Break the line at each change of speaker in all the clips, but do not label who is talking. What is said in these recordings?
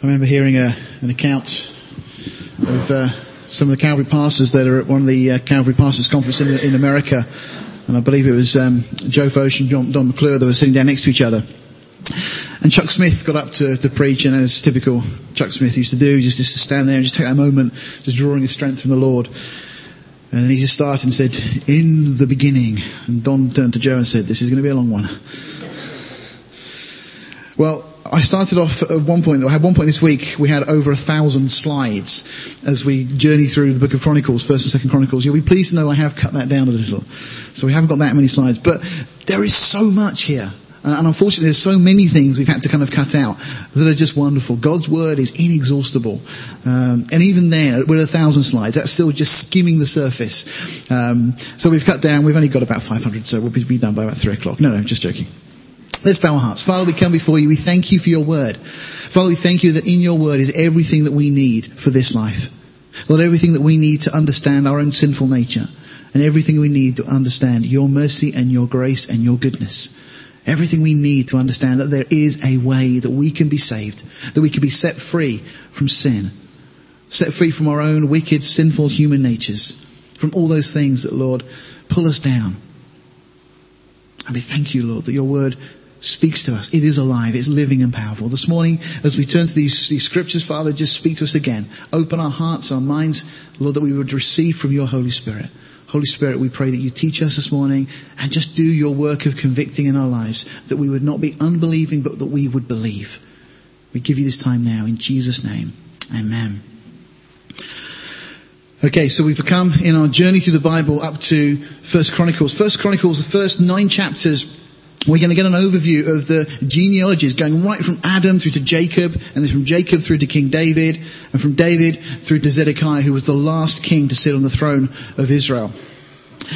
I remember hearing a, an account of uh, some of the Calvary pastors that are at one of the uh, Calvary pastors conference in, in, America, and I believe it was um, Joe Focht and John, Don McClure that were sitting down next to each other. And Chuck Smith got up to, to preach, and as typical Chuck Smith used to do, just, just to stand there and just take that moment, just drawing his strength from the Lord. And then he just started and said, "In the beginning." And Don turned to Joe and said, "This is going to be a long one." Well, I started off at one point, I had one point this week, we had over a thousand slides as we journey through the book of Chronicles, first and second Chronicles. You'll be pleased to know I have cut that down a little. So we haven't got that many slides. But there is so much here. And unfortunately, there's so many things we've had to kind of cut out that are just wonderful. God's word is inexhaustible. Um, and even then, with a thousand slides, that's still just skimming the surface. Um, so we've cut down, we've only got about 500, so we'll be done by about three o'clock. No, no, just joking. Let's bow our hearts. Father, we come before you. We thank you for your word. Father, we thank you that in your word is everything that we need for this life. Lord, everything that we need to understand our own sinful nature and everything we need to understand your mercy and your grace and your goodness. Everything we need to understand that there is a way that we can be saved, that we can be set free from sin, set free from our own wicked, sinful human natures, from all those things that, Lord, pull us down. And we thank you, Lord, that your word speaks to us. It is alive. It's living and powerful. This morning, as we turn to these, these scriptures, Father, just speak to us again. Open our hearts, our minds, Lord, that we would receive from your Holy Spirit. Holy Spirit, we pray that you teach us this morning and just do your work of convicting in our lives, that we would not be unbelieving, but that we would believe. We give you this time now in Jesus' name. Amen. Okay, so we've come in our journey through the Bible up to First Chronicles. First Chronicles, the first nine chapters we're going to get an overview of the genealogies going right from Adam through to Jacob, and then from Jacob through to King David, and from David through to Zedekiah, who was the last king to sit on the throne of Israel.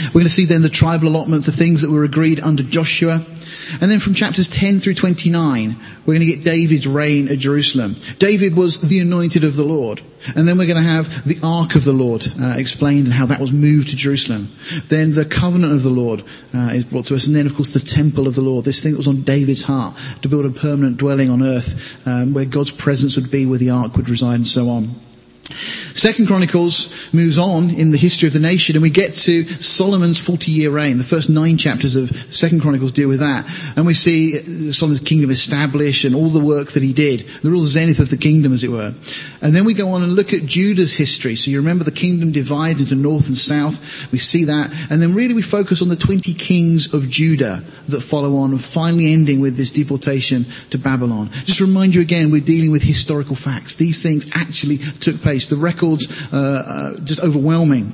We're going to see then the tribal allotment, the things that were agreed under Joshua. And then from chapters 10 through 29, we're going to get David's reign at Jerusalem. David was the anointed of the Lord. And then we're going to have the ark of the Lord uh, explained and how that was moved to Jerusalem. Then the covenant of the Lord uh, is brought to us. And then, of course, the temple of the Lord. This thing that was on David's heart to build a permanent dwelling on earth um, where God's presence would be, where the ark would reside, and so on. Second Chronicles moves on in the history of the nation and we get to Solomon's 40 year reign. The first nine chapters of Second Chronicles deal with that. And we see Solomon's kingdom established and all the work that he did. The real zenith of the kingdom, as it were. And then we go on and look at Judah's history. So you remember the kingdom divides into north and south. We see that. And then really we focus on the 20 kings of Judah that follow on, finally ending with this deportation to Babylon. Just remind you again, we're dealing with historical facts. These things actually took place. The records, uh, uh, just overwhelming.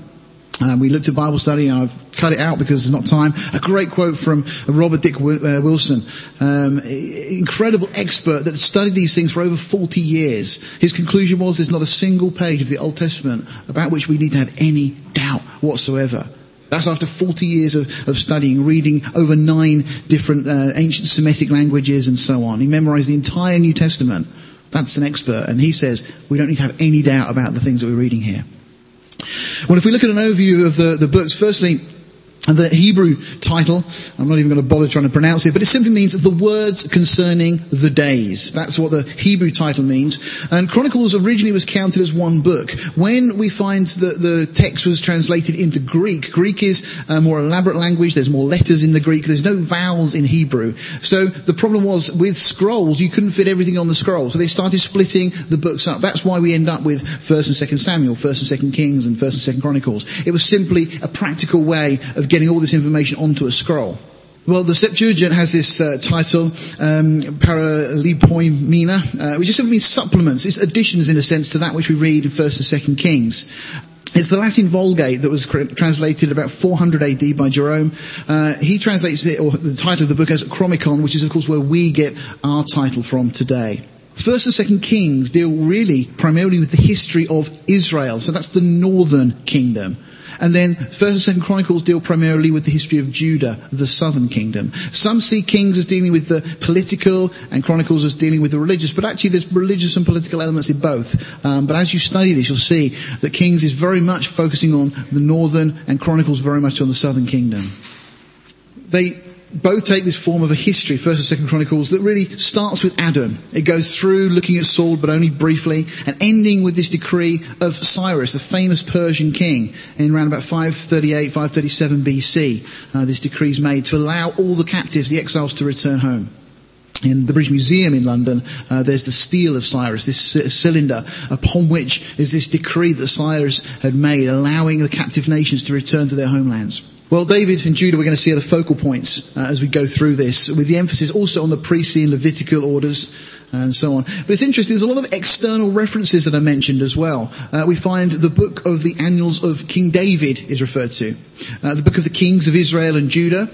Um, we looked at Bible study, and I've cut it out because there's not time. A great quote from Robert Dick uh, Wilson, um, incredible expert that studied these things for over 40 years. His conclusion was there's not a single page of the Old Testament about which we need to have any doubt whatsoever. That's after 40 years of, of studying, reading over nine different uh, ancient Semitic languages and so on. He memorized the entire New Testament. That's an expert. And he says we don't need to have any doubt about the things that we're reading here. Well, if we look at an overview of the, the books, firstly, the Hebrew title, I'm not even going to bother trying to pronounce it, but it simply means the words concerning the days. That's what the Hebrew title means. And Chronicles originally was counted as one book. When we find that the text was translated into Greek, Greek is a more elaborate language, there's more letters in the Greek, there's no vowels in Hebrew. So the problem was with scrolls, you couldn't fit everything on the scroll. So they started splitting the books up. That's why we end up with 1st and 2nd Samuel, 1st and 2nd Kings, and 1st and 2nd Chronicles. It was simply a practical way of getting all this information onto a scroll. Well, the Septuagint has this uh, title, um, Paralipoimena, uh, which just simply means supplements. It's additions, in a sense, to that which we read in 1st and 2nd Kings. It's the Latin Vulgate that was translated about 400 AD by Jerome. Uh, he translates it, or the title of the book as Chronicon, which is, of course, where we get our title from today. First and Second Kings deal really primarily with the history of Israel. So that's the northern kingdom. And then First and Second Chronicles deal primarily with the history of Judah, the southern kingdom. Some see Kings as dealing with the political and Chronicles as dealing with the religious, but actually there's religious and political elements in both. Um, but as you study this, you'll see that Kings is very much focusing on the northern and Chronicles very much on the southern kingdom. They both take this form of a history, First and Second Chronicles, that really starts with Adam. It goes through looking at Saul, but only briefly, and ending with this decree of Cyrus, the famous Persian king, in around about 538, 537 BC. Uh, this decree is made to allow all the captives, the exiles, to return home in the British Museum in London, uh, there's the stele of Cyrus, this c- cylinder upon which is this decree that Cyrus had made, allowing the captive nations to return to their homelands. Well, David and Judah we're going to see are the focal points uh, as we go through this, with the emphasis also on the priestly and Levitical orders and so on. But it's interesting, there's a lot of external references that are mentioned as well. Uh, we find the book of the Annals of King David is referred to, uh, the book of the Kings of Israel and Judah,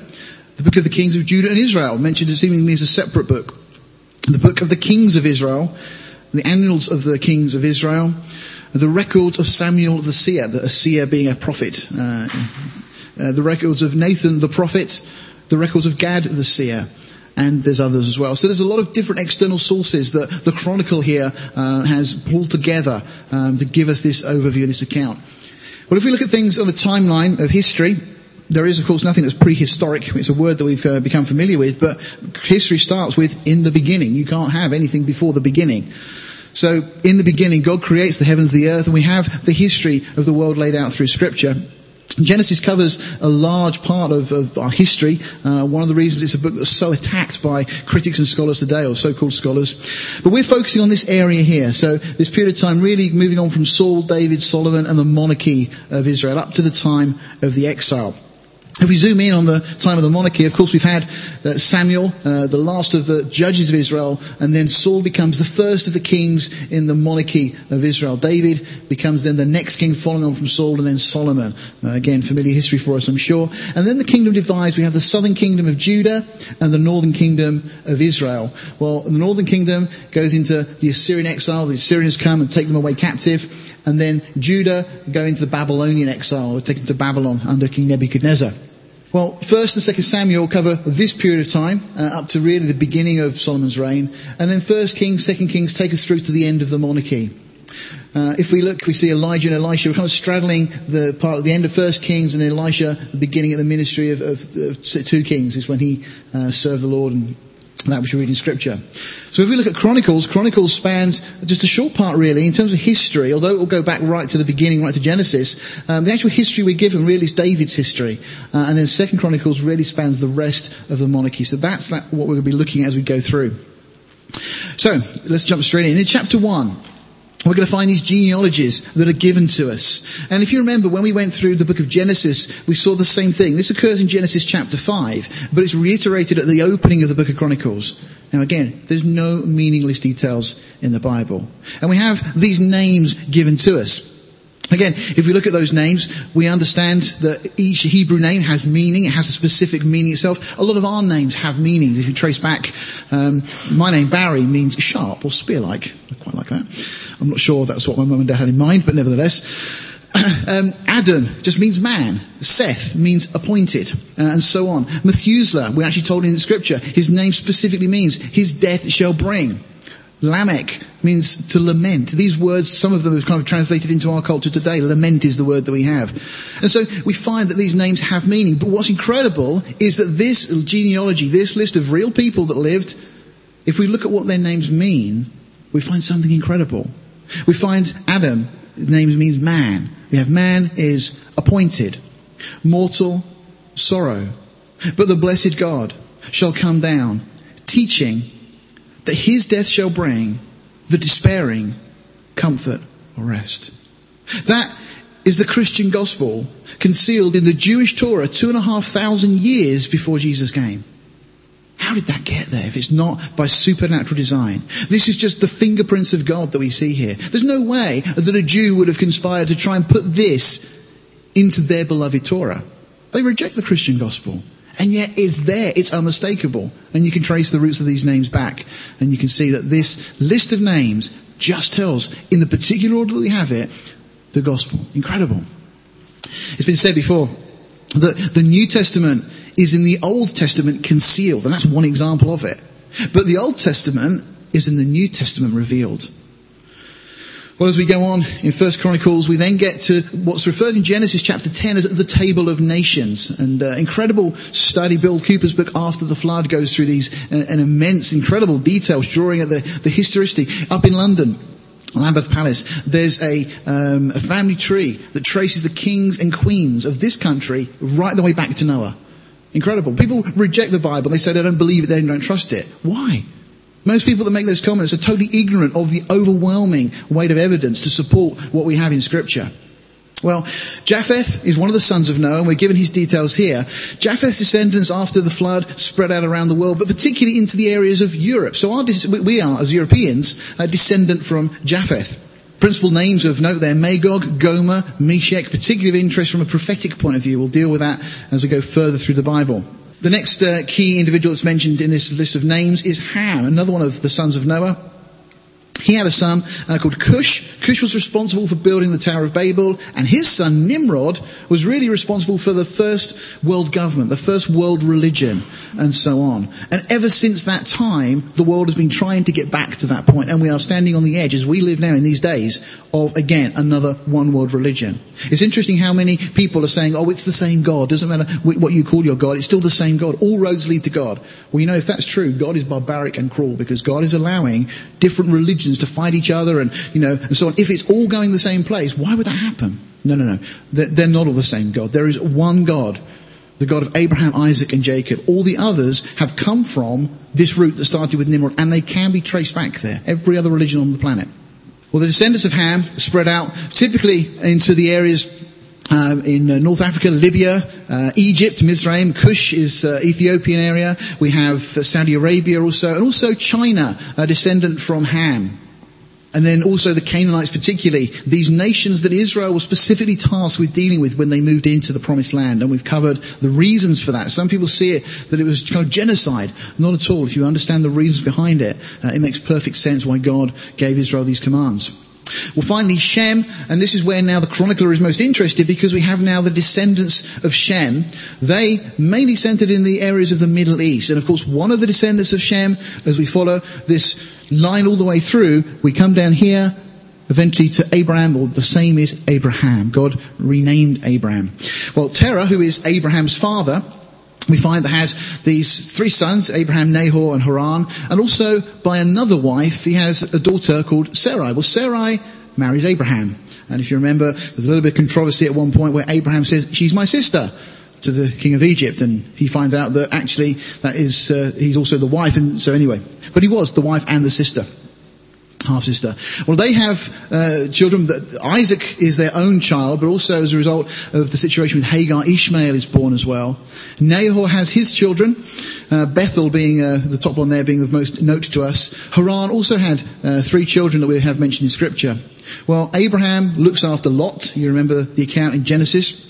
the book of the Kings of Judah and Israel, mentioned seemingly as a separate book, the book of the Kings of Israel, the Annals of the Kings of Israel, the records of Samuel the seer, the seer being a prophet. Uh, the records of Nathan the prophet, the records of Gad the seer, and there's others as well. So there's a lot of different external sources that the Chronicle here uh, has pulled together um, to give us this overview, this account. Well, if we look at things on the timeline of history, there is, of course, nothing that's prehistoric. It's a word that we've uh, become familiar with, but history starts with in the beginning. You can't have anything before the beginning. So, in the beginning, God creates the heavens, the earth, and we have the history of the world laid out through Scripture. Genesis covers a large part of, of our history. Uh, one of the reasons it's a book that's so attacked by critics and scholars today, or so-called scholars. But we're focusing on this area here. So this period of time really moving on from Saul, David, Solomon, and the monarchy of Israel up to the time of the exile. If we zoom in on the time of the monarchy, of course, we've had uh, Samuel, uh, the last of the judges of Israel, and then Saul becomes the first of the kings in the monarchy of Israel. David becomes then the next king following on from Saul, and then Solomon. Uh, again, familiar history for us, I'm sure. And then the kingdom divides. We have the southern kingdom of Judah and the northern kingdom of Israel. Well, the northern kingdom goes into the Assyrian exile. The Assyrians come and take them away captive. And then Judah go into the Babylonian exile, taken to Babylon under King Nebuchadnezzar. Well, first and second Samuel cover this period of time, uh, up to really the beginning of Solomon's reign. And then first Kings, second Kings take us through to the end of the monarchy. Uh, if we look, we see Elijah and Elisha. We're kind of straddling the part at the end of First Kings and Elisha, the beginning at the ministry of, of, of two kings, is when he uh, served the Lord and that which we read in Scripture. So if we look at Chronicles, Chronicles spans just a short part really in terms of history, although it will go back right to the beginning, right to Genesis. Um, the actual history we're given really is David's history. Uh, and then Second Chronicles really spans the rest of the monarchy. So that's that, what we're going to be looking at as we go through. So let's jump straight in. In chapter 1, we're going to find these genealogies that are given to us. And if you remember, when we went through the book of Genesis, we saw the same thing. This occurs in Genesis chapter 5, but it's reiterated at the opening of the book of Chronicles. Now again, there's no meaningless details in the Bible. And we have these names given to us. Again, if we look at those names, we understand that each Hebrew name has meaning. It has a specific meaning itself. A lot of our names have meanings. If you trace back, um, my name Barry means sharp or spear-like. I quite like that. I'm not sure that's what my mum and dad had in mind, but nevertheless. Um, Adam just means man. Seth means appointed, uh, and so on. Methuselah, we're actually told in the Scripture, his name specifically means his death shall bring. Lamech means to lament. These words, some of them have kind of translated into our culture today. Lament is the word that we have. And so we find that these names have meaning. But what's incredible is that this genealogy, this list of real people that lived, if we look at what their names mean, we find something incredible. We find Adam, his name means man. We have man is appointed, mortal sorrow. But the blessed God shall come down, teaching that his death shall bring the despairing comfort or rest. That is the Christian gospel concealed in the Jewish Torah two and a half thousand years before Jesus came. How did that get there if it's not by supernatural design? This is just the fingerprints of God that we see here. There's no way that a Jew would have conspired to try and put this into their beloved Torah. They reject the Christian gospel. And yet it's there, it's unmistakable. And you can trace the roots of these names back. And you can see that this list of names just tells, in the particular order that we have it, the gospel. Incredible. It's been said before that the New Testament is in the Old Testament concealed, and that's one example of it. But the Old Testament is in the New Testament revealed. Well, as we go on in First Chronicles, we then get to what's referred in Genesis chapter 10 as the table of nations. And uh, incredible study. Bill Cooper's book, After the Flood, goes through these uh, an immense, incredible details, drawing at the, the historicity. Up in London, Lambeth Palace, there's a, um, a family tree that traces the kings and queens of this country right the way back to Noah. Incredible. People reject the Bible. They say they don't believe it, they don't trust it. Why? Most people that make those comments are totally ignorant of the overwhelming weight of evidence to support what we have in Scripture. Well, Japheth is one of the sons of Noah, and we're given his details here. Japheth's descendants after the flood spread out around the world, but particularly into the areas of Europe. So our, we are, as Europeans, a descendant from Japheth. Principal names of note there, Magog, Gomer, Meshech, particularly of interest from a prophetic point of view. We'll deal with that as we go further through the Bible. The next uh, key individual that's mentioned in this list of names is Ham, another one of the sons of Noah. He had a son uh, called Cush. Cush was responsible for building the Tower of Babel, and his son Nimrod was really responsible for the first world government, the first world religion, and so on. And ever since that time, the world has been trying to get back to that point, and we are standing on the edge, as we live now in these days, of again another one world religion. It's interesting how many people are saying, "Oh, it's the same God. Doesn't matter what you call your God; it's still the same God. All roads lead to God." Well, you know, if that's true, God is barbaric and cruel because God is allowing different religions to fight each other and, you know, and so on. If it's all going the same place, why would that happen? No, no, no. They're not all the same God. There is one God, the God of Abraham, Isaac, and Jacob. All the others have come from this root that started with Nimrod, and they can be traced back there. Every other religion on the planet. Well, the descendants of Ham spread out typically into the areas um, in uh, North Africa, Libya, uh, Egypt, Mizraim, Cush is uh, Ethiopian area. We have uh, Saudi Arabia also, and also China, a descendant from Ham. And then also the Canaanites, particularly these nations that Israel was specifically tasked with dealing with when they moved into the promised land. And we've covered the reasons for that. Some people see it that it was kind of genocide. Not at all. If you understand the reasons behind it, uh, it makes perfect sense why God gave Israel these commands. Well, finally, Shem, and this is where now the chronicler is most interested because we have now the descendants of Shem. They mainly centered in the areas of the Middle East. And of course, one of the descendants of Shem, as we follow this line all the way through, we come down here eventually to Abraham, or the same is Abraham. God renamed Abraham. Well, Terah, who is Abraham's father, we find that has these three sons, Abraham, Nahor, and Haran, and also by another wife, he has a daughter called Sarai. Well, Sarai marries Abraham. And if you remember, there's a little bit of controversy at one point where Abraham says, she's my sister to the king of Egypt, and he finds out that actually that is uh, he's also the wife, and so anyway, but he was the wife and the sister. Half sister. Well, they have uh, children. That Isaac is their own child, but also as a result of the situation with Hagar, Ishmael is born as well. Nahor has his children. Uh, Bethuel being uh, the top one there, being of most note to us. Haran also had uh, three children that we have mentioned in Scripture. Well, Abraham looks after Lot. You remember the account in Genesis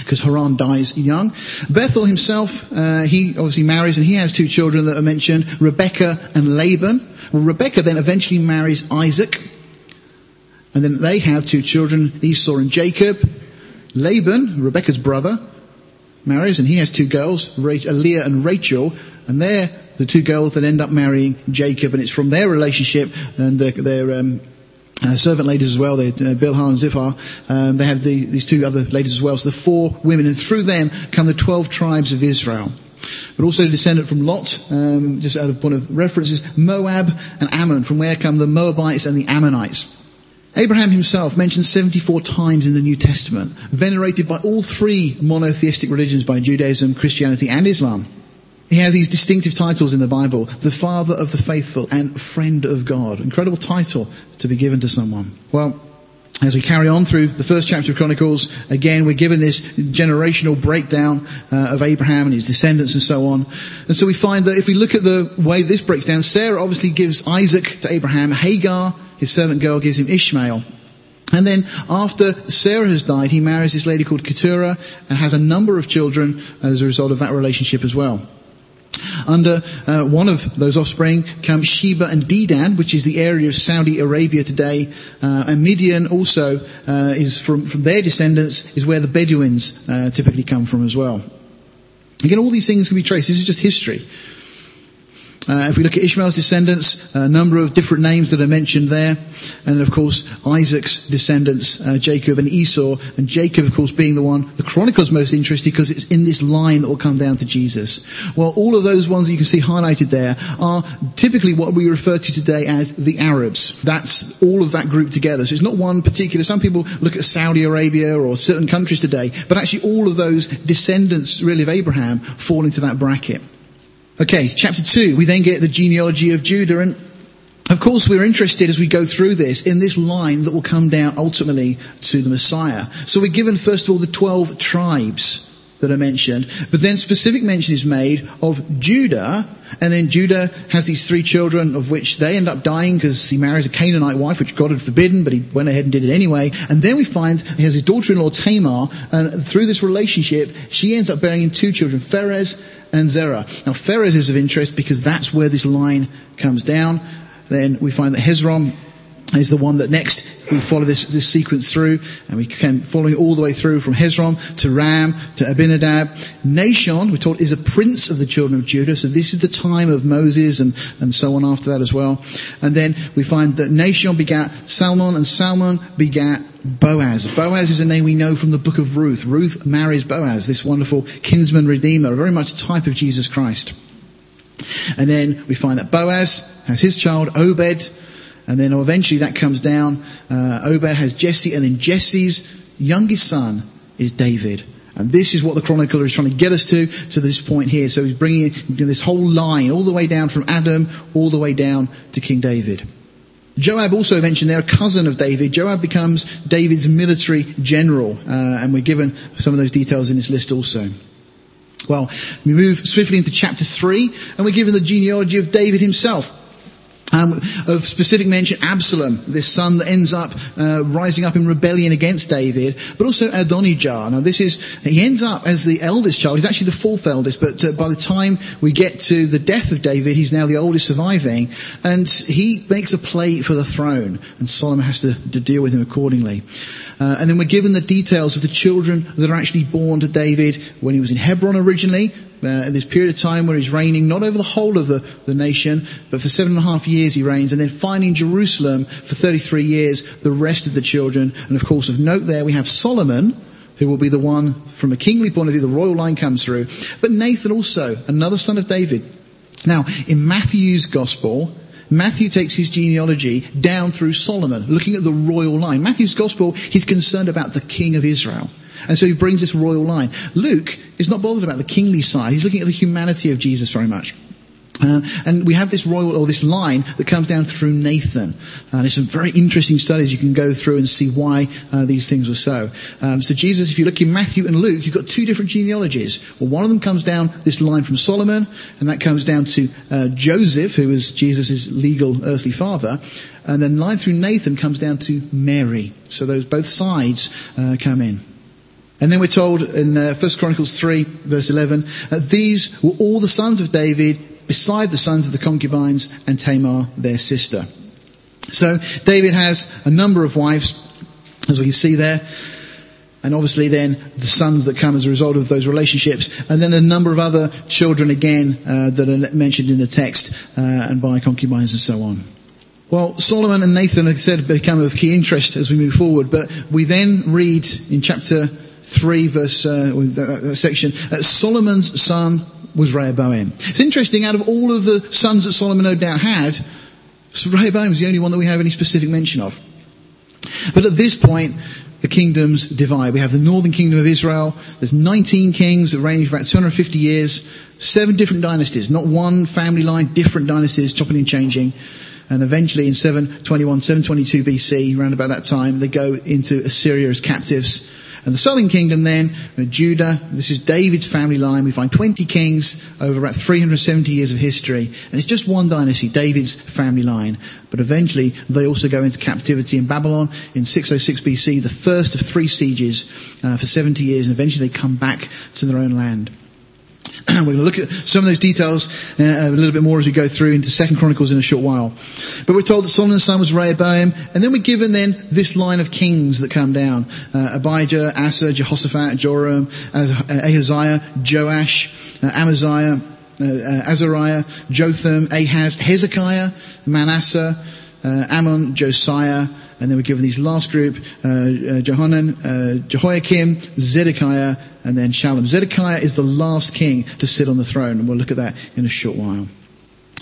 because Haran dies young. Bethuel himself, uh, he obviously marries and he has two children that are mentioned, Rebecca and Laban. Well, Rebecca then eventually marries Isaac. And then they have two children, Esau and Jacob. Laban, Rebecca's brother, marries and he has two girls, Leah and Rachel. And they're the two girls that end up marrying Jacob. And it's from their relationship and their, their um, uh, servant ladies as well, they, uh, Bilhah and Zilpah, um, they have the, these two other ladies as well. So the four women, and through them come the 12 tribes of Israel. But also descended from Lot, um, just out of point of references, Moab and Ammon, from where come the Moabites and the Ammonites. Abraham himself mentioned 74 times in the New Testament, venerated by all three monotheistic religions, by Judaism, Christianity, and Islam. He has these distinctive titles in the Bible the Father of the Faithful and Friend of God. Incredible title to be given to someone. Well, as we carry on through the first chapter of Chronicles, again, we're given this generational breakdown uh, of Abraham and his descendants and so on. And so we find that if we look at the way this breaks down, Sarah obviously gives Isaac to Abraham, Hagar, his servant girl, gives him Ishmael. And then after Sarah has died, he marries this lady called Keturah and has a number of children as a result of that relationship as well. Under uh, one of those offspring come Sheba and Dedan, which is the area of Saudi Arabia today. Uh, and Midian also uh, is from, from their descendants, is where the Bedouins uh, typically come from as well. Again, all these things can be traced. This is just history. Uh, if we look at Ishmael's descendants, a number of different names that are mentioned there. And of course, Isaac's descendants, uh, Jacob and Esau. And Jacob, of course, being the one the Chronicle's most interested because it's in this line that will come down to Jesus. Well, all of those ones that you can see highlighted there are typically what we refer to today as the Arabs. That's all of that group together. So it's not one particular. Some people look at Saudi Arabia or certain countries today, but actually all of those descendants really of Abraham fall into that bracket. Okay, chapter 2, we then get the genealogy of Judah and of course, we're interested as we go through this in this line that will come down ultimately to the Messiah. So we're given first of all the 12 tribes that are mentioned, but then specific mention is made of Judah, and then Judah has these three children of which they end up dying because he marries a Canaanite wife, which God had forbidden, but he went ahead and did it anyway. And then we find he has his daughter-in-law Tamar, and through this relationship, she ends up bearing two children, Pharez and Zerah. Now Pharez is of interest because that's where this line comes down. Then we find that Hezron is the one that next we follow this, this sequence through, and we came following all the way through from Hezron to Ram to Abinadab. Nahshon, we're told, is a prince of the children of Judah, so this is the time of Moses and, and so on after that as well. And then we find that Nahshon begat Salmon, and Salmon begat Boaz. Boaz is a name we know from the book of Ruth. Ruth marries Boaz, this wonderful kinsman redeemer, very much a type of Jesus Christ. And then we find that Boaz has his child, Obed, and then eventually that comes down. Uh, Obed has Jesse, and then Jesse's youngest son is David. And this is what the chronicler is trying to get us to, to this point here. So he's bringing this whole line all the way down from Adam all the way down to King David. Joab also mentioned they're a cousin of David. Joab becomes David's military general, uh, and we're given some of those details in this list also. Well, we move swiftly into chapter 3, and we're given the genealogy of David himself. Um, of specific mention, Absalom, this son that ends up uh, rising up in rebellion against David, but also Adonijah. Now, this is he ends up as the eldest child. He's actually the fourth eldest, but uh, by the time we get to the death of David, he's now the oldest surviving, and he makes a play for the throne, and Solomon has to, to deal with him accordingly. Uh, and then we're given the details of the children that are actually born to David when he was in Hebron originally, uh, this period of time where he's reigning not over the whole of the, the nation, but for seven and a half years he reigns, and then finally in Jerusalem for 33 years, the rest of the children. And of course, of note there, we have Solomon, who will be the one from a kingly point of view, the royal line comes through, but Nathan also, another son of David. Now, in Matthew's gospel, Matthew takes his genealogy down through Solomon, looking at the royal line. Matthew's gospel, he's concerned about the king of Israel. And so he brings this royal line. Luke is not bothered about the kingly side. He's looking at the humanity of Jesus very much. Uh, and we have this royal or this line that comes down through Nathan. And it's some very interesting studies you can go through and see why uh, these things were so. Um, so Jesus, if you look in Matthew and Luke, you've got two different genealogies. Well, one of them comes down this line from Solomon, and that comes down to uh, Joseph, who was Jesus' legal earthly father. And then line through Nathan comes down to Mary. So those both sides uh, come in. And then we're told in uh, 1 Chronicles 3, verse 11, that these were all the sons of David, beside the sons of the concubines and Tamar, their sister. So David has a number of wives, as we can see there. And obviously then the sons that come as a result of those relationships. And then a number of other children again uh, that are mentioned in the text uh, and by concubines and so on. Well, Solomon and Nathan, like I said, become of key interest as we move forward. But we then read in chapter 3 verse, uh, that, that section, uh, Solomon's son was Rehoboam. It's interesting, out of all of the sons that Solomon no doubt had, Rehoboam is the only one that we have any specific mention of. But at this point, the kingdoms divide. We have the northern kingdom of Israel. There's 19 kings that range for about 250 years. Seven different dynasties. Not one family line, different dynasties chopping and changing. And eventually in 721, 722 BC, around about that time, they go into Assyria as captives. And the southern kingdom then, uh, Judah, this is David's family line. We find 20 kings over about 370 years of history. And it's just one dynasty, David's family line. But eventually they also go into captivity in Babylon in 606 BC, the first of three sieges uh, for 70 years. And eventually they come back to their own land. We're going to look at some of those details uh, a little bit more as we go through into Second Chronicles in a short while. But we're told that Solomon's son was Rehoboam, and then we're given then this line of kings that come down: uh, Abijah, Asa, Jehoshaphat, Joram, Ahaziah, Joash, uh, Amaziah. uh, Azariah, Jotham, Ahaz, Hezekiah, Manasseh, uh, Amon, Josiah, and then we're given these last group, uh, uh, uh, Jehoiakim, Zedekiah, and then Shallum. Zedekiah is the last king to sit on the throne, and we'll look at that in a short while.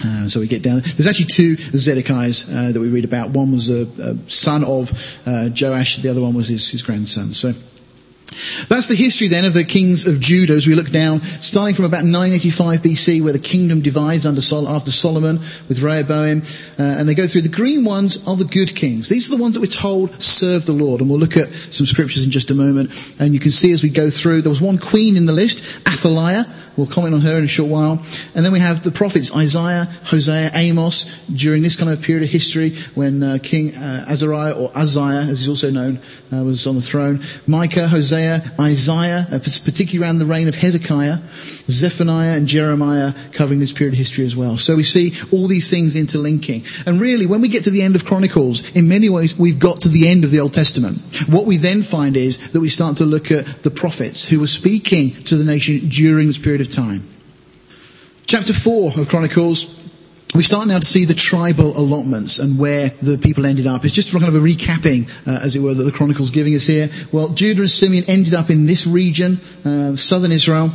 Uh, so we get down. There's actually two Zedekiahs uh, that we read about. One was a, a son of uh, Joash. The other one was his, his grandson. So that's the history then of the kings of Judah as we look down, starting from about 985 BC, where the kingdom divides under Sol- after Solomon with Rehoboam, uh, and they go through. The green ones are the good kings. These are the ones that we're told serve the Lord, and we'll look at some scriptures in just a moment. And you can see as we go through, there was one queen in the list, Athaliah. We'll comment on her in a short while. And then we have the prophets Isaiah, Hosea, Amos, during this kind of period of history when uh, King uh, Azariah, or Uzziah, as he's also known, uh, was on the throne. Micah, Hosea, Isaiah, uh, particularly around the reign of Hezekiah, Zephaniah and Jeremiah covering this period of history as well. So we see all these things interlinking. And really, when we get to the end of Chronicles, in many ways, we've got to the end of the Old Testament. What we then find is that we start to look at the prophets who were speaking to the nation during this period time. Chapter 4 of Chronicles we start now to see the tribal allotments and where the people ended up. It's just kind of a recapping, uh, as it were, that the Chronicle's giving us here. Well, Judah and Simeon ended up in this region, uh, southern Israel.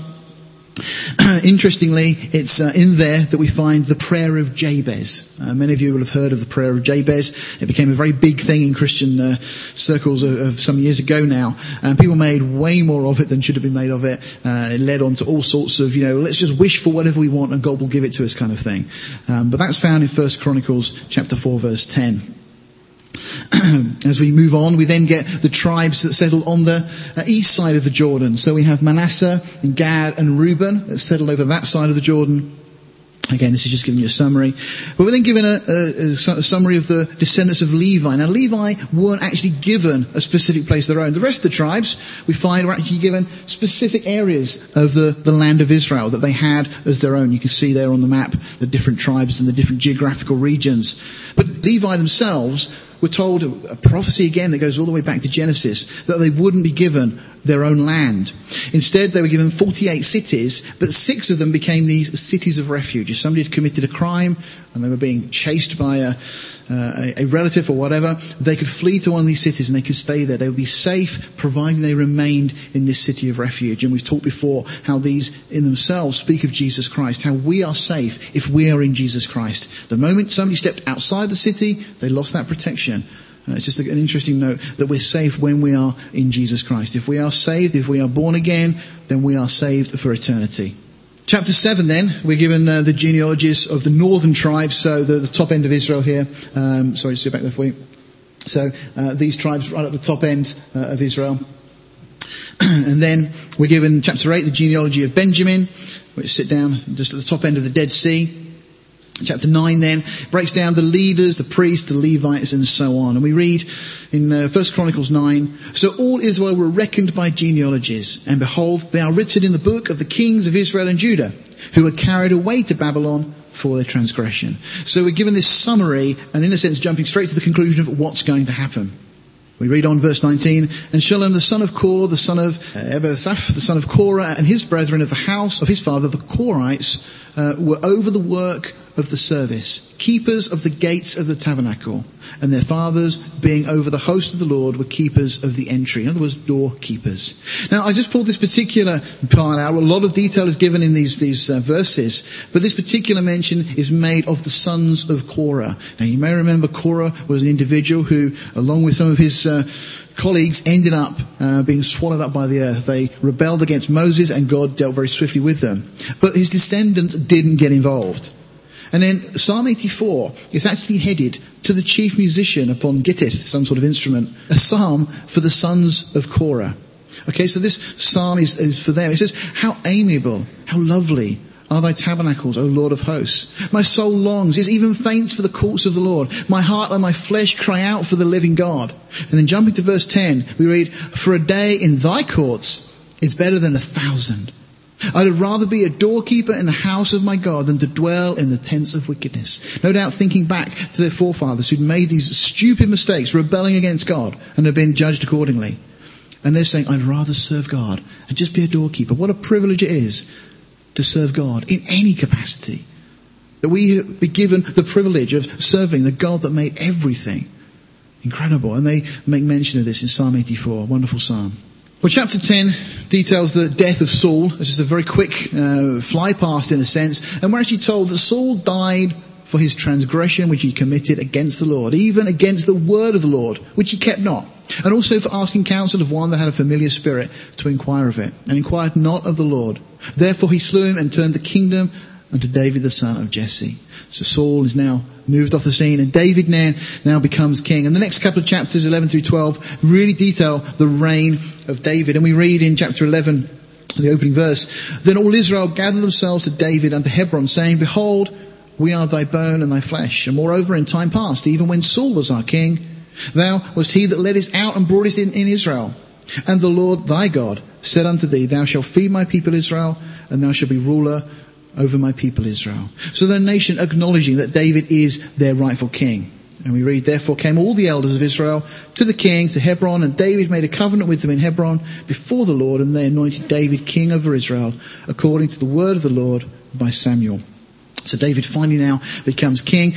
Interestingly, it's uh, in there that we find the prayer of Jabez. Uh, many of you will have heard of the prayer of Jabez. It became a very big thing in Christian uh, circles of, of, some years ago now, and people made way more of it than should have been made of it. Uh, it led on to all sorts of, you know, let's just wish for whatever we want and God will give it to us kind of thing. Um, but that's found in 1 Chronicles chapter 4 verse 10. As we move on, we then get the tribes that settle on the uh, east side of the Jordan. So we have Manasseh and Gad and Reuben that settle over that side of the Jordan. Again, this is just giving you a summary. But we're then given a, a, a, summary of the descendants of Levi. Now, Levi weren't actually given a specific place of their own. The rest of the tribes, we find, were actually given specific areas of the, the land of Israel that they had as their own. You can see there on the map the different tribes and the different geographical regions. But Levi themselves we're told a prophecy again that goes all the way back to Genesis that they wouldn't be given their own land. Instead, they were given 48 cities, but six of them became these cities of refuge. If somebody had committed a crime and they were being chased by a, uh, a, relative or whatever, they could flee to one of these cities and they could stay there. They would be safe providing they remained in this city of refuge. And we've talked before how these in themselves speak of Jesus Christ, how we are safe if we are in Jesus Christ. The moment somebody stepped outside the city, they lost that protection. It's just an interesting note that we're safe when we are in Jesus Christ. If we are saved, if we are born again, then we are saved for eternity. Chapter 7 then, we're given uh, the genealogies of the northern tribes, so the, the top end of Israel here. Um, sorry, just go back there for you. So uh, these tribes right at the top end uh, of Israel. and then we're given chapter 8, the genealogy of Benjamin, which sit down just at the top end of the Dead Sea. Chapter 9 then breaks down the leaders, the priests, the Levites, and so on. And we read in uh, 1 Chronicles 9, So all Israel were reckoned by genealogies, and behold, they are written in the book of the kings of Israel and Judah, who were carried away to Babylon for their transgression. So we're given this summary, and in a sense jumping straight to the conclusion of what's going to happen. We read on verse 19, and Shallum the son of Kore, the son of uh, Ebiasaph, the son of Korah, and his brethren of the house of his father, the Korites, uh, were over the work of the service, keepers of the gates of the tabernacle, and their fathers, being over the host of the Lord, were keepers of the entry. In other words, doorkeepers. Now, I just pulled this particular part out. A lot of detail is given in these, these uh, verses, but this particular mention is made of the sons of Korah. Now, you may remember Korah was an individual who, along with some of his uh, colleagues ended up uh, being swallowed up by the earth. They rebelled against Moses and God dealt very swiftly with them. But his descendants didn't get involved. And then Psalm 84 is actually headed to the chief musician upon gittith, some sort of instrument, a psalm for the sons of Korah. Okay, so this psalm is, is for them. It says, How amiable, how lovely are thy tabernacles, O Lord of hosts. My soul longs, is even faints for the courts of the Lord. My heart and my flesh cry out for the living God. And then jumping to verse 10, we read, For a day in thy courts is better than a thousand. I'd rather be a doorkeeper in the house of my God than to dwell in the tents of wickedness. No doubt thinking back to their forefathers who'd made these stupid mistakes, rebelling against God, and have been judged accordingly. And they're saying, I'd rather serve God and just be a doorkeeper. What a privilege it is to serve God in any capacity. That we be given the privilege of serving the God that made everything. Incredible. And they make mention of this in Psalm 84. Wonderful psalm. Well, chapter 10 details the death of Saul. It's just a very quick uh, fly past in a sense. And we're actually told that Saul died for his transgression which he committed against the Lord, even against the word of the Lord, which he kept not. And also for asking counsel of one that had a familiar spirit to inquire of it, and inquired not of the Lord. Therefore he slew him and turned the kingdom unto David the son of Jesse. So Saul is now moved off the scene and David now, now becomes king. And the next couple of chapters, 11 through 12, really detail the reign of David. And we read in chapter 11, the opening verse, Then all Israel gathered themselves to David unto Hebron, saying, Behold, we are thy bone and thy flesh. And moreover, in time past, even when Saul was our king, thou wast he that led us out and broughtest in, in Israel. And the Lord thy God said unto thee, Thou shalt feed my people Israel, and thou shalt be ruler over my people Israel. So the nation acknowledging that David is their rightful king. And we read, Therefore came all the elders of Israel to the king, to Hebron, and David made a covenant with them in Hebron before the Lord, and they anointed David king over Israel, according to the word of the Lord by Samuel. So David finally now becomes king.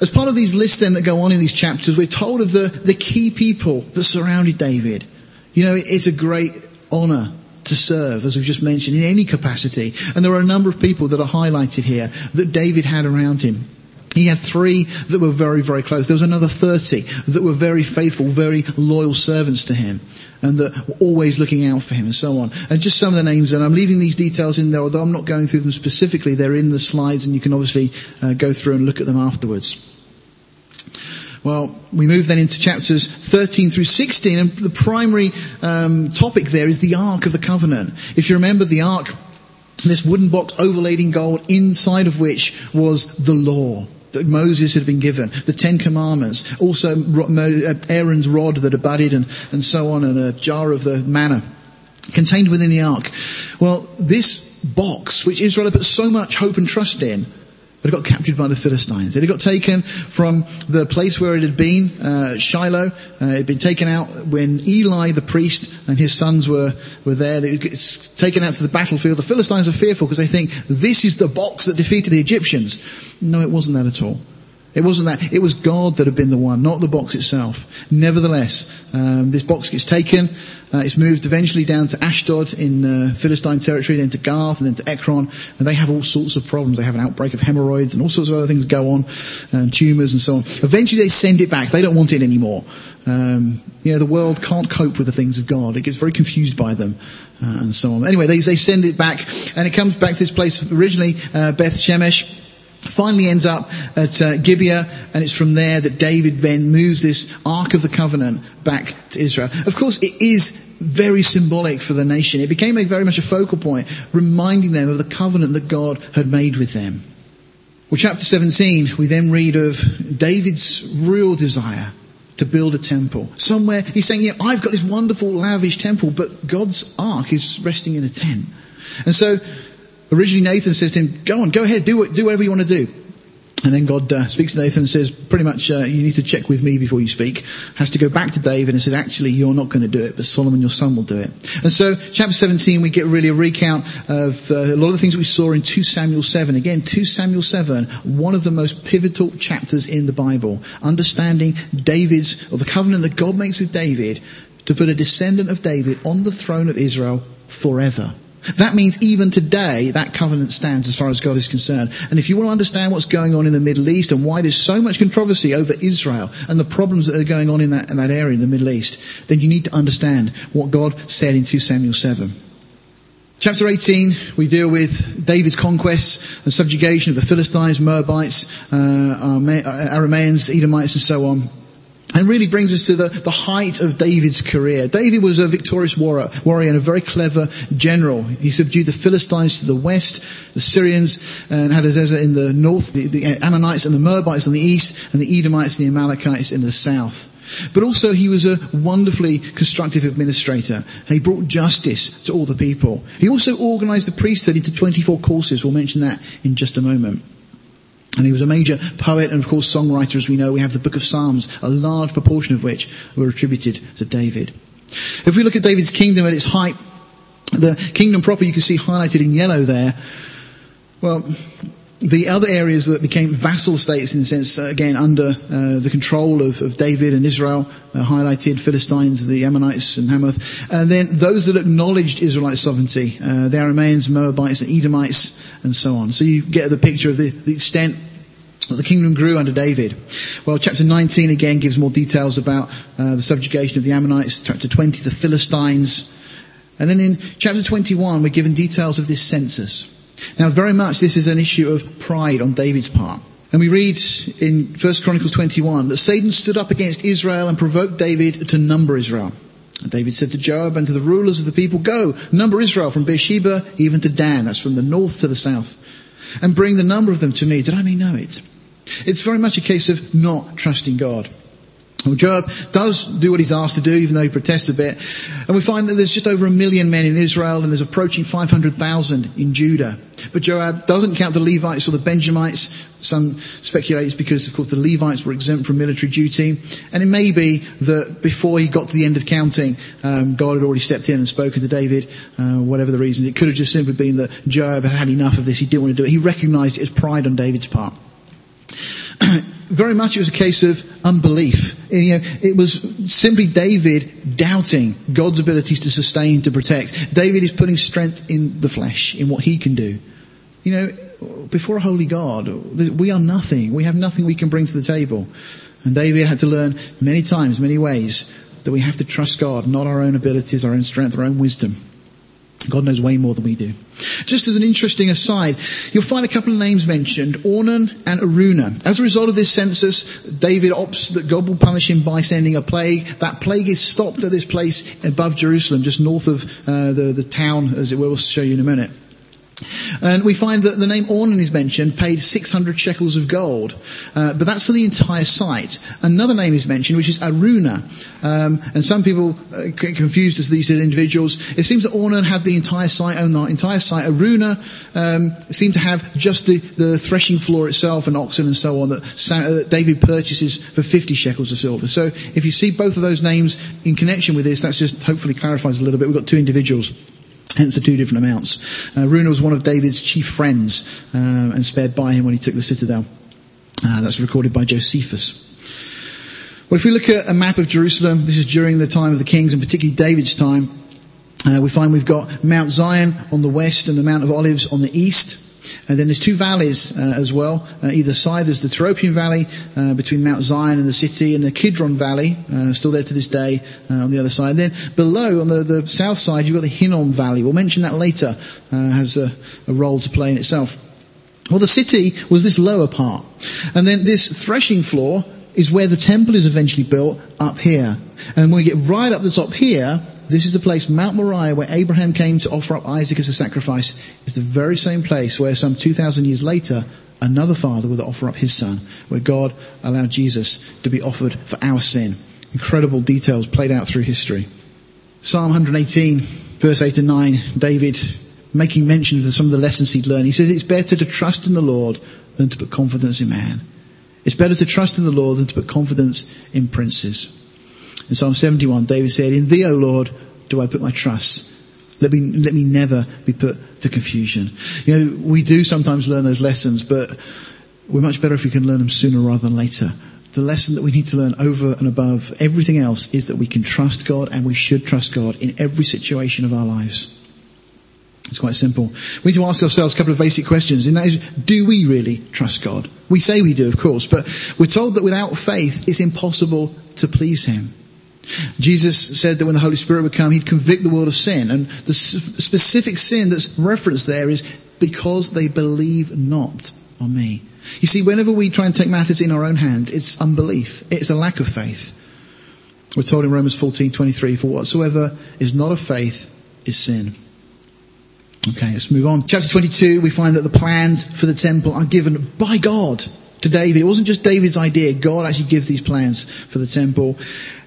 As part of these lists then that go on in these chapters, we're told of the, the key people that surrounded David. You know, it's a great honour to serve, as we've just mentioned, in any capacity. And there are a number of people that are highlighted here that David had around him. He had three that were very, very close. There was another 30 that were very faithful, very loyal servants to him and that were always looking out for him and so on. And just some of the names, and I'm leaving these details in there, although I'm not going through them specifically. They're in the slides and you can obviously uh, go through and look at them afterwards. Well, we move then into chapters 13 through 16, and the primary um, topic there is the Ark of the Covenant. If you remember the Ark, this wooden box overlaid in gold, inside of which was the law that Moses had been given, the Ten Commandments, also uh, Aaron's rod that budded, and, and so on, and a jar of the manna contained within the ark. Well, this box, which Israel had put so much hope and trust in, it got captured by the Philistines. It had got taken from the place where it had been, uh, Shiloh. Uh, it had been taken out when Eli, the priest, and his sons were, were there. It's taken out to the battlefield. The Philistines are fearful because they think this is the box that defeated the Egyptians. No, it wasn't that at all. It wasn't that. It was God that had been the one, not the box itself. Nevertheless, um, this box gets taken. Uh, it's moved eventually down to Ashdod in uh, Philistine territory, then to Gath, and then to Ekron. And they have all sorts of problems. They have an outbreak of hemorrhoids and all sorts of other things go on, and tumours and so on. Eventually they send it back. They don't want it anymore. Um, you know, the world can't cope with the things of God. It gets very confused by them. Uh, and so on. Anyway, they, they send it back, and it comes back to this place originally, uh, Beth Shemesh, finally ends up at uh, Gibeah, and it's from there that David then moves this Ark of the Covenant back to Israel. Of course, it is very symbolic for the nation. It became a very much a focal point, reminding them of the covenant that God had made with them. Well, chapter 17, we then read of David's real desire to build a temple. Somewhere, he's saying, yeah, I've got this wonderful, lavish temple, but God's ark is resting in a tent. And so, Originally, Nathan says to him, Go on, go ahead, do, do whatever you want to do. And then God uh, speaks to Nathan and says, pretty much, uh, you need to check with me before you speak. Has to go back to David and says, actually, you're not going to do it, but Solomon, your son, will do it. And so, chapter 17, we get really a recount of uh, a lot of the things we saw in 2 Samuel 7. Again, 2 Samuel 7, one of the most pivotal chapters in the Bible. Understanding David's, or the covenant that God makes with David to put a descendant of David on the throne of Israel forever. That means even today, that covenant stands as far as God is concerned. And if you want to understand what's going on in the Middle East and why there's so much controversy over Israel and the problems that are going on in that, in that area in the Middle East, then you need to understand what God said in 2 Samuel 7. Chapter 18, we deal with David's conquests and subjugation of the Philistines, Moabites, uh, Arameans, Edomites, and so on and really brings us to the, the height of David's career. David was a victorious warrior, warrior and a very clever general. He subdued the Philistines to the west, the Syrians and Hadadezer in the north, the, the Ammonites and the Moabites in the east, and the Edomites and the Amalekites in the south. But also he was a wonderfully constructive administrator. He brought justice to all the people. He also organized the priesthood into 24 courses. We'll mention that in just a moment. And he was a major poet and, of course, songwriter, as we know. We have the book of Psalms, a large proportion of which were attributed to David. If we look at David's kingdom at its height, the kingdom proper you can see highlighted in yellow there. Well, the other areas that became vassal states, in a sense, again, under uh, the control of, of, David and Israel, uh, highlighted Philistines, the Ammonites, and Hamath. And then those that acknowledged Israelite sovereignty, uh, the Arameans, Moabites, and Edomites, and so on. So you get the picture of the, the extent the kingdom grew under David. Well, chapter 19 again gives more details about uh, the subjugation of the Ammonites. Chapter 20, the Philistines. And then in chapter 21, we're given details of this census. Now, very much this is an issue of pride on David's part. And we read in 1 Chronicles 21 that Satan stood up against Israel and provoked David to number Israel. And David said to Joab and to the rulers of the people, Go, number Israel from Beersheba even to Dan, that's from the north to the south, and bring the number of them to me, that I may know it. It's very much a case of not trusting God. Well, Joab does do what he's asked to do, even though he protests a bit. And we find that there's just over a million men in Israel and there's approaching 500,000 in Judah. But Joab doesn't count the Levites or the Benjamites. Some speculate it's because, of course, the Levites were exempt from military duty. And it may be that before he got to the end of counting, um, God had already stepped in and spoken to David, uh, whatever the reason. It could have just simply been that Joab had had enough of this. He didn't want to do it. He recognized it as pride on David's part. very much it was a case of unbelief. You know, it was simply David doubting God's abilities to sustain, to protect. David is putting strength in the flesh, in what he can do. You know, before a holy God, we are nothing. We have nothing we can bring to the table. And David had to learn many times, many ways, that we have to trust God, not our own abilities, our own strength, our own wisdom. God knows way more than we do. Just as an interesting aside, you'll find a couple of names mentioned, Ornan and Araunah. As a result of this census, David opts that God will punish him by sending a plague. That plague is stopped at this place above Jerusalem, just north of uh, the, the town, as it will, we'll show you in a minute. And we find that the name Ornan is mentioned, paid 600 shekels of gold. Uh, but that's for the entire site. Another name is mentioned, which is Araunah. Um, and some people uh, confused as these individuals. It seems that Ornan had the entire site, owned the entire site. Araunah um, seemed to have just the, the, threshing floor itself and oxen and so on that, that David purchases for 50 shekels of silver. So if you see both of those names in connection with this, that just hopefully clarifies a little bit. We've got two individuals. Hence the two different amounts. Uh, Runa was one of David's chief friends um, and spared by him when he took the citadel. Uh, that's recorded by Josephus. Well, if we look at a map of Jerusalem, this is during the time of the kings and particularly David's time. Uh, we find we've got Mount Zion on the west and the Mount of Olives on the east. And then there's two valleys uh, as well. Uh, either side, there's the Tyropoeon Valley uh, between Mount Zion and the city, and the Kidron Valley, uh, still there to this day uh, on the other side. And then below, on the, the, south side, you've got the Hinnom Valley. We'll mention that later, uh, has a, a role to play in itself. Well, the city was this lower part. And then this threshing floor is where the temple is eventually built up here. And when we get right up the top here, this is the place, Mount Moriah, where Abraham came to offer up Isaac as a sacrifice. is the very same place where some 2,000 years later, another father would offer up his son, where God allowed Jesus to be offered for our sin. Incredible details played out through history. Psalm 118, verse 8 and 9, David making mention of some of the lessons he'd learned. He says, It's better to trust in the Lord than to put confidence in man. It's better to trust in the Lord than to put confidence in princes. In Psalm 71, David said, In thee, O Lord, do I put my trust. Let me, let me never be put to confusion. You know, we do sometimes learn those lessons, but we're much better if we can learn them sooner rather than later. The lesson that we need to learn over and above everything else is that we can trust God and we should trust God in every situation of our lives. It's quite simple. We need to ask ourselves a couple of basic questions, and that is, do we really trust God? We say we do, of course, but we're told that without faith, it's impossible to please Him. Jesus said that when the Holy Spirit would come, He'd convict the world of sin. And the specific sin that's referenced there is because they believe not on me. You see, whenever we try and take matters in our own hands, it's unbelief. It's a lack of faith. We're told in Romans 14:23, "For whatsoever is not of faith is sin." Okay, let's move on. Chapter 22, we find that the plans for the temple are given by God to David. It wasn't just David's idea. God actually gives these plans for the temple.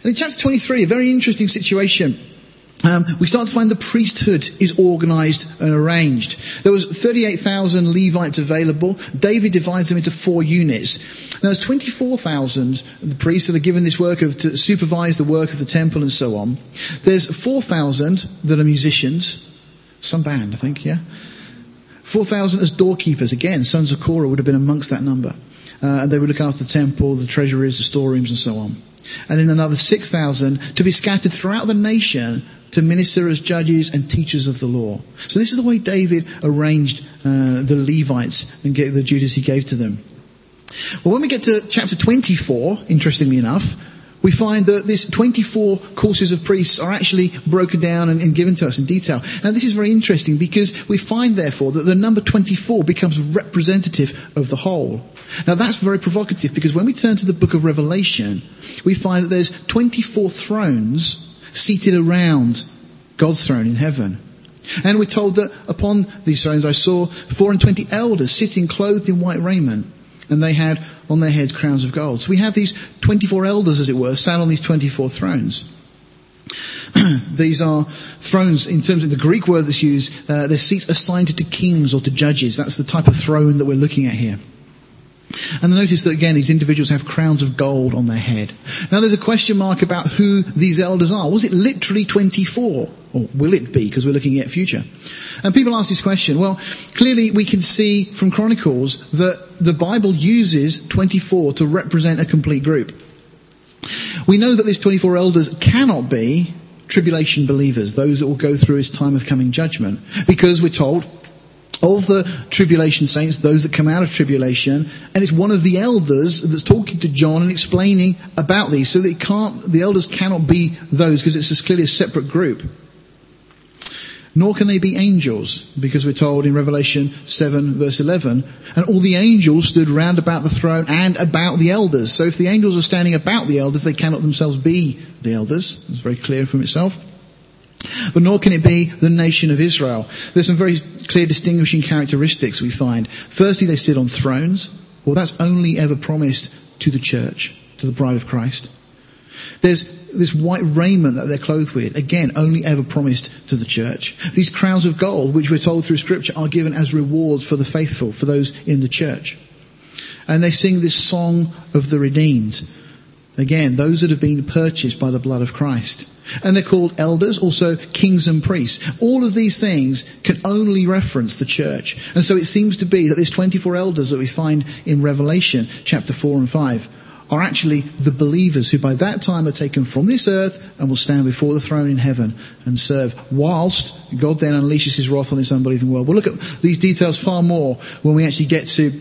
And in chapter 23, a very interesting situation. Um, we start to find the priesthood is organized and arranged. There was 38,000 Levites available. David divides them into four units. Now there's 24,000 the priests that are given this work of to supervise the work of the temple and so on. There's 4,000 that are musicians. Some band, I think, yeah. 4,000 as doorkeepers. Again, sons of Korah would have been amongst that number. Uh, and they would look after the temple, the treasuries, the storerooms, and so on. And then another 6,000 to be scattered throughout the nation to minister as judges and teachers of the law. So this is the way David arranged uh, the Levites and the duties he gave to them. Well, when we get to chapter 24, interestingly enough, we find that these 24 courses of priests are actually broken down and, and, given to us in detail. Now, this is very interesting because we find, therefore, that the number 24 becomes representative of the whole. Now, that's very provocative because when we turn to the book of Revelation, we find that there's 24 thrones seated around God's throne in heaven. And we're told that upon these thrones I saw four and twenty elders sitting clothed in white raiment, and they had on their heads crowns of gold. So we have these 24 elders, as it were, sat on these 24 thrones. these are thrones, in terms of the Greek word that's used, uh, they're seats assigned to kings or to judges. That's the type of throne that we're looking at here. And notice that again, these individuals have crowns of gold on their head. Now there's a question mark about who these elders are. Was it literally 24? Or will it be? Because we're looking at future. And people ask this question. Well, clearly we can see from Chronicles that the Bible uses 24 to represent a complete group. We know that these 24 elders cannot be tribulation believers, those that will go through his time of coming judgment, because we're told of the tribulation saints, those that come out of tribulation, and it's one of the elders that's talking to John and explaining about these, so that can't, the elders cannot be those because it's clearly a separate group. Nor can they be angels, because we're told in Revelation 7 verse 11, and all the angels stood round about the throne and about the elders. So if the angels are standing about the elders, they cannot themselves be the elders. It's very clear from itself. But nor can it be the nation of Israel. There's some very clear distinguishing characteristics we find. Firstly, they sit on thrones. Well, that's only ever promised to the church, to the bride of Christ. There's this white raiment that they're clothed with, again, only ever promised to the church. These crowns of gold, which we're told through scripture, are given as rewards for the faithful, for those in the church. And they sing this song of the redeemed. Again, those that have been purchased by the blood of Christ. And they're called elders, also kings and priests. All of these things can only reference the church. And so it seems to be that these 24 elders that we find in Revelation chapter 4 and 5 are actually the believers who by that time are taken from this earth and will stand before the throne in heaven and serve whilst God then unleashes his wrath on this unbelieving world. We'll look at these details far more when we actually get to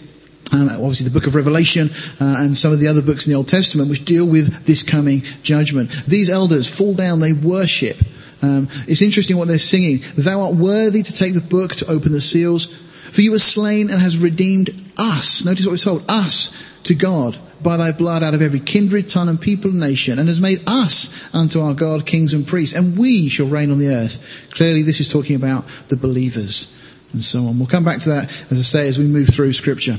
um, obviously the book of Revelation uh, and some of the other books in the Old Testament which deal with this coming judgment. These elders fall down, they worship. Um, it's interesting what they're singing. Thou art worthy to take the book, to open the seals, for you were slain and has redeemed us. Notice what we're told, us to God by thy blood out of every kindred, tongue and people and nation, and has made us unto our God kings and priests, and we shall reign on the earth. Clearly this is talking about the believers and so on. We'll come back to that, as I say, as we move through scripture.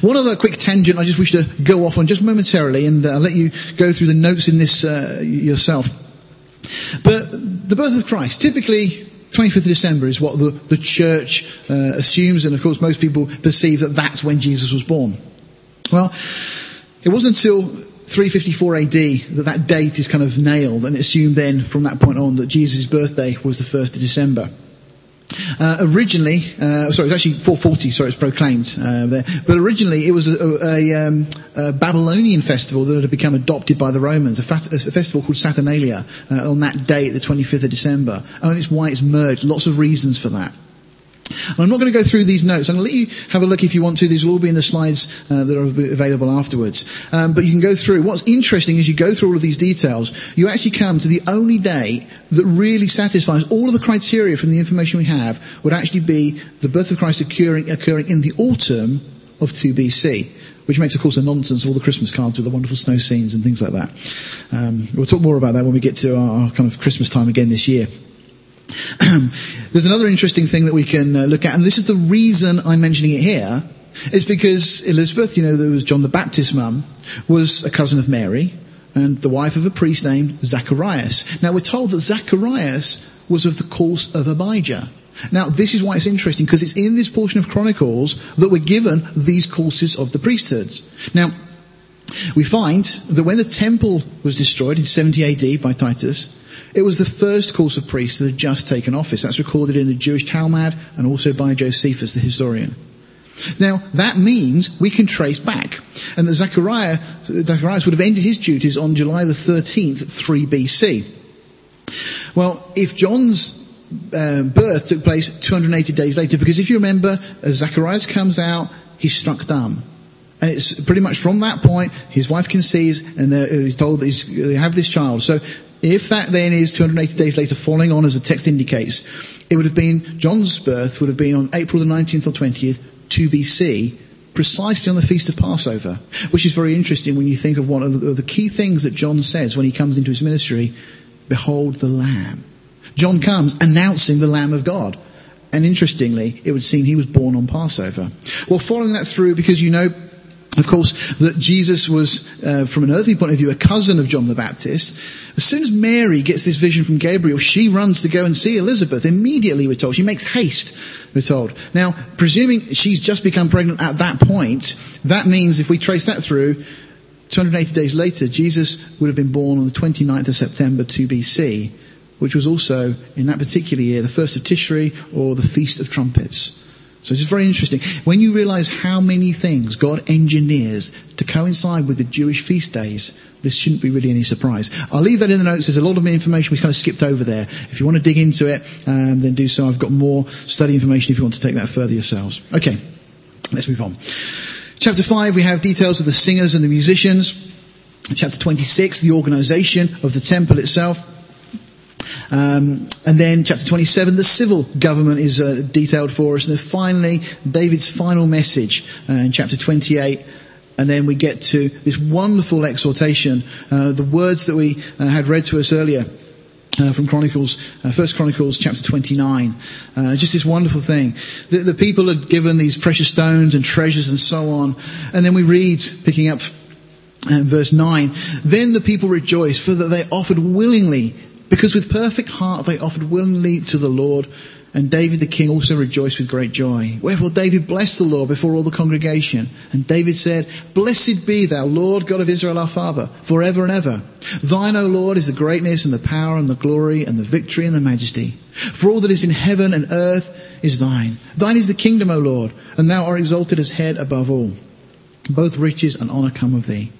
One other quick tangent I just wish to go off on just momentarily, and uh, I'll let you go through the notes in this uh, yourself. But the birth of Christ, typically 25th of December is what the, the church uh, assumes, and of course most people perceive that that's when Jesus was born. Well, it wasn't until 354 AD that that date is kind of nailed, and assumed then from that point on that Jesus' birthday was the 1st of December. Uh, originally, uh, sorry, it was actually 440, sorry, it's proclaimed uh, there. But originally, it was a, a, um, a, Babylonian festival that had become adopted by the Romans, a, fat, a festival called Saturnalia uh, on that date, the 25th of December. And it's why it's merged. Lots of reasons for that. And I'm not going to go through these notes. I'm going to let you have a look if you want to. These will all be in the slides uh, that are available afterwards. Um, but you can go through. What's interesting is you go through all of these details, you actually come to the only day that really satisfies all of the criteria from the information we have would actually be the birth of Christ occurring, occurring in the autumn of 2 BC which makes, of course, a nonsense of all the Christmas cards with the wonderful snow scenes and things like that. Um, we'll talk more about that when we get to our kind of Christmas time again this year. There's another interesting thing that we can uh, look at, and this is the reason I'm mentioning it here, is because Elizabeth, you know, there was John the Baptist's mum, was a cousin of Mary, and the wife of a priest named Zacharias. Now we're told that Zacharias was of the course of Abijah. Now this is why it's interesting, because it's in this portion of Chronicles that we're given these courses of the priesthoods. Now, we find that when the temple was destroyed in 70 AD by Titus, It was the first course of priests that had just taken office. That's recorded in the Jewish Talmud and also by Josephus, the historian. Now, that means we can trace back. And that Zechariah, Zacharias would have ended his duties on July the 13th, 3 BC. Well, if John's um, birth took place 280 days later, because if you remember, as Zacharias comes out, he's struck dumb. And it's pretty much from that point, his wife conceives and uh, he's told that he's, they have this child. So if that then is 280 days later falling on as the text indicates, it would have been, John's birth would have been on April the 19th or 20th, 2 BC, precisely on the Feast of Passover, which is very interesting when you think of one of the key things that John says when he comes into his ministry, behold the Lamb. John comes announcing the Lamb of God. And interestingly, it would seem he was born on Passover. Well, following that through, because you know of course, that Jesus was, uh, from an earthly point of view, a cousin of John the Baptist. As soon as Mary gets this vision from Gabriel, she runs to go and see Elizabeth. Immediately, we're told. She makes haste, we're told. Now, presuming she's just become pregnant at that point, that means if we trace that through, 280 days later, Jesus would have been born on the 29th of September 2 BC, which was also, in that particular year, the first of Tishri or the Feast of Trumpets. So it's very interesting. When you realize how many things God engineers to coincide with the Jewish feast days, this shouldn't be really any surprise. I'll leave that in the notes. There's a lot of information we kind of skipped over there. If you want to dig into it, um, then do so. I've got more study information if you want to take that further yourselves. Okay, let's move on. Chapter 5, we have details of the singers and the musicians. Chapter 26, the organization of the temple itself. Um, and then chapter 27, the civil government is uh, detailed for us. And then finally, David's final message uh, in chapter 28. And then we get to this wonderful exhortation, uh, the words that we uh, had read to us earlier. Uh, from Chronicles, uh, First Chronicles, chapter 29. Uh, just this wonderful thing. The, the, people had given these precious stones and treasures and so on. And then we read, picking up uh, verse 9, Then the people rejoiced, for that they offered willingly because with perfect heart they offered willingly to the Lord, and David the king also rejoiced with great joy. Wherefore David blessed the Lord before all the congregation. And David said, Blessed be thou, Lord God of Israel our Father, forever and ever. Thine, O Lord, is the greatness and the power and the glory and the victory and the majesty. For all that is in heaven and earth is thine. Thine is the kingdom, O Lord, and thou art exalted as head above all. Both riches and honour come of thee.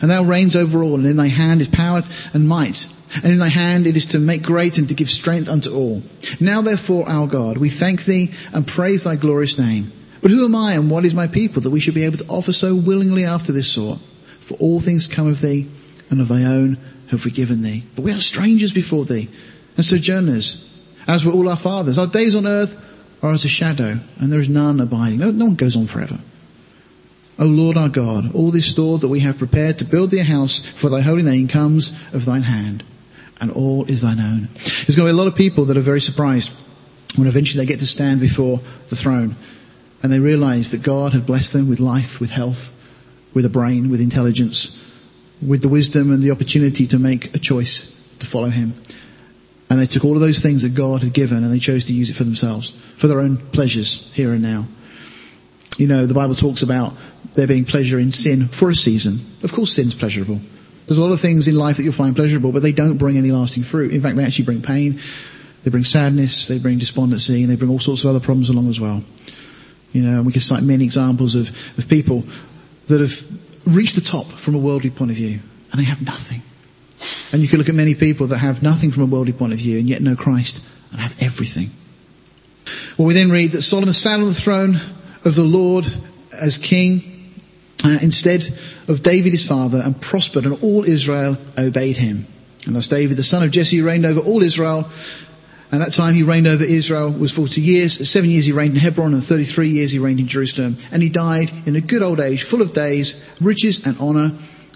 And thou reigns over all, and in thy hand is power and might and in thy hand it is to make great and to give strength unto all. Now therefore, our God, we thank thee and praise thy glorious name. But who am I and what is my people that we should be able to offer so willingly after this sort? For all things come of thee, and of thy own have we given thee. For we are strangers before thee, and sojourners, as were all our fathers. Our days on earth are as a shadow, and there is none abiding. No, no one goes on forever. O Lord our God, all this store that we have prepared to build thee a house for thy holy name comes of thine hand and all is thine own. There's going to be a lot of people that are very surprised when eventually they get to stand before the throne and they realize that God had blessed them with life, with health, with a brain, with intelligence, with the wisdom and the opportunity to make a choice to follow Him. And they took all of those things that God had given and they chose to use it for themselves, for their own pleasures here and now. You know, the Bible talks about there being pleasure in sin for a season. Of course, sin's pleasurable. There's a lot of things in life that you'll find pleasurable, but they don't bring any lasting fruit. In fact, they actually bring pain, they bring sadness, they bring despondency, and they bring all sorts of other problems along as well. You know, and we can cite many examples of, of people that have reached the top from a worldly point of view, and they have nothing. And you can look at many people that have nothing from a worldly point of view, and yet know Christ and have everything. Well, we then read that Solomon sat on the throne of the Lord as king uh, instead of David his father and prospered, and all Israel obeyed him. And thus David, the son of Jesse, reigned over all Israel. And that time he reigned over Israel was 40 years. Seven years he reigned in Hebron, and 33 years he reigned in Jerusalem. And he died in a good old age, full of days, riches and honor.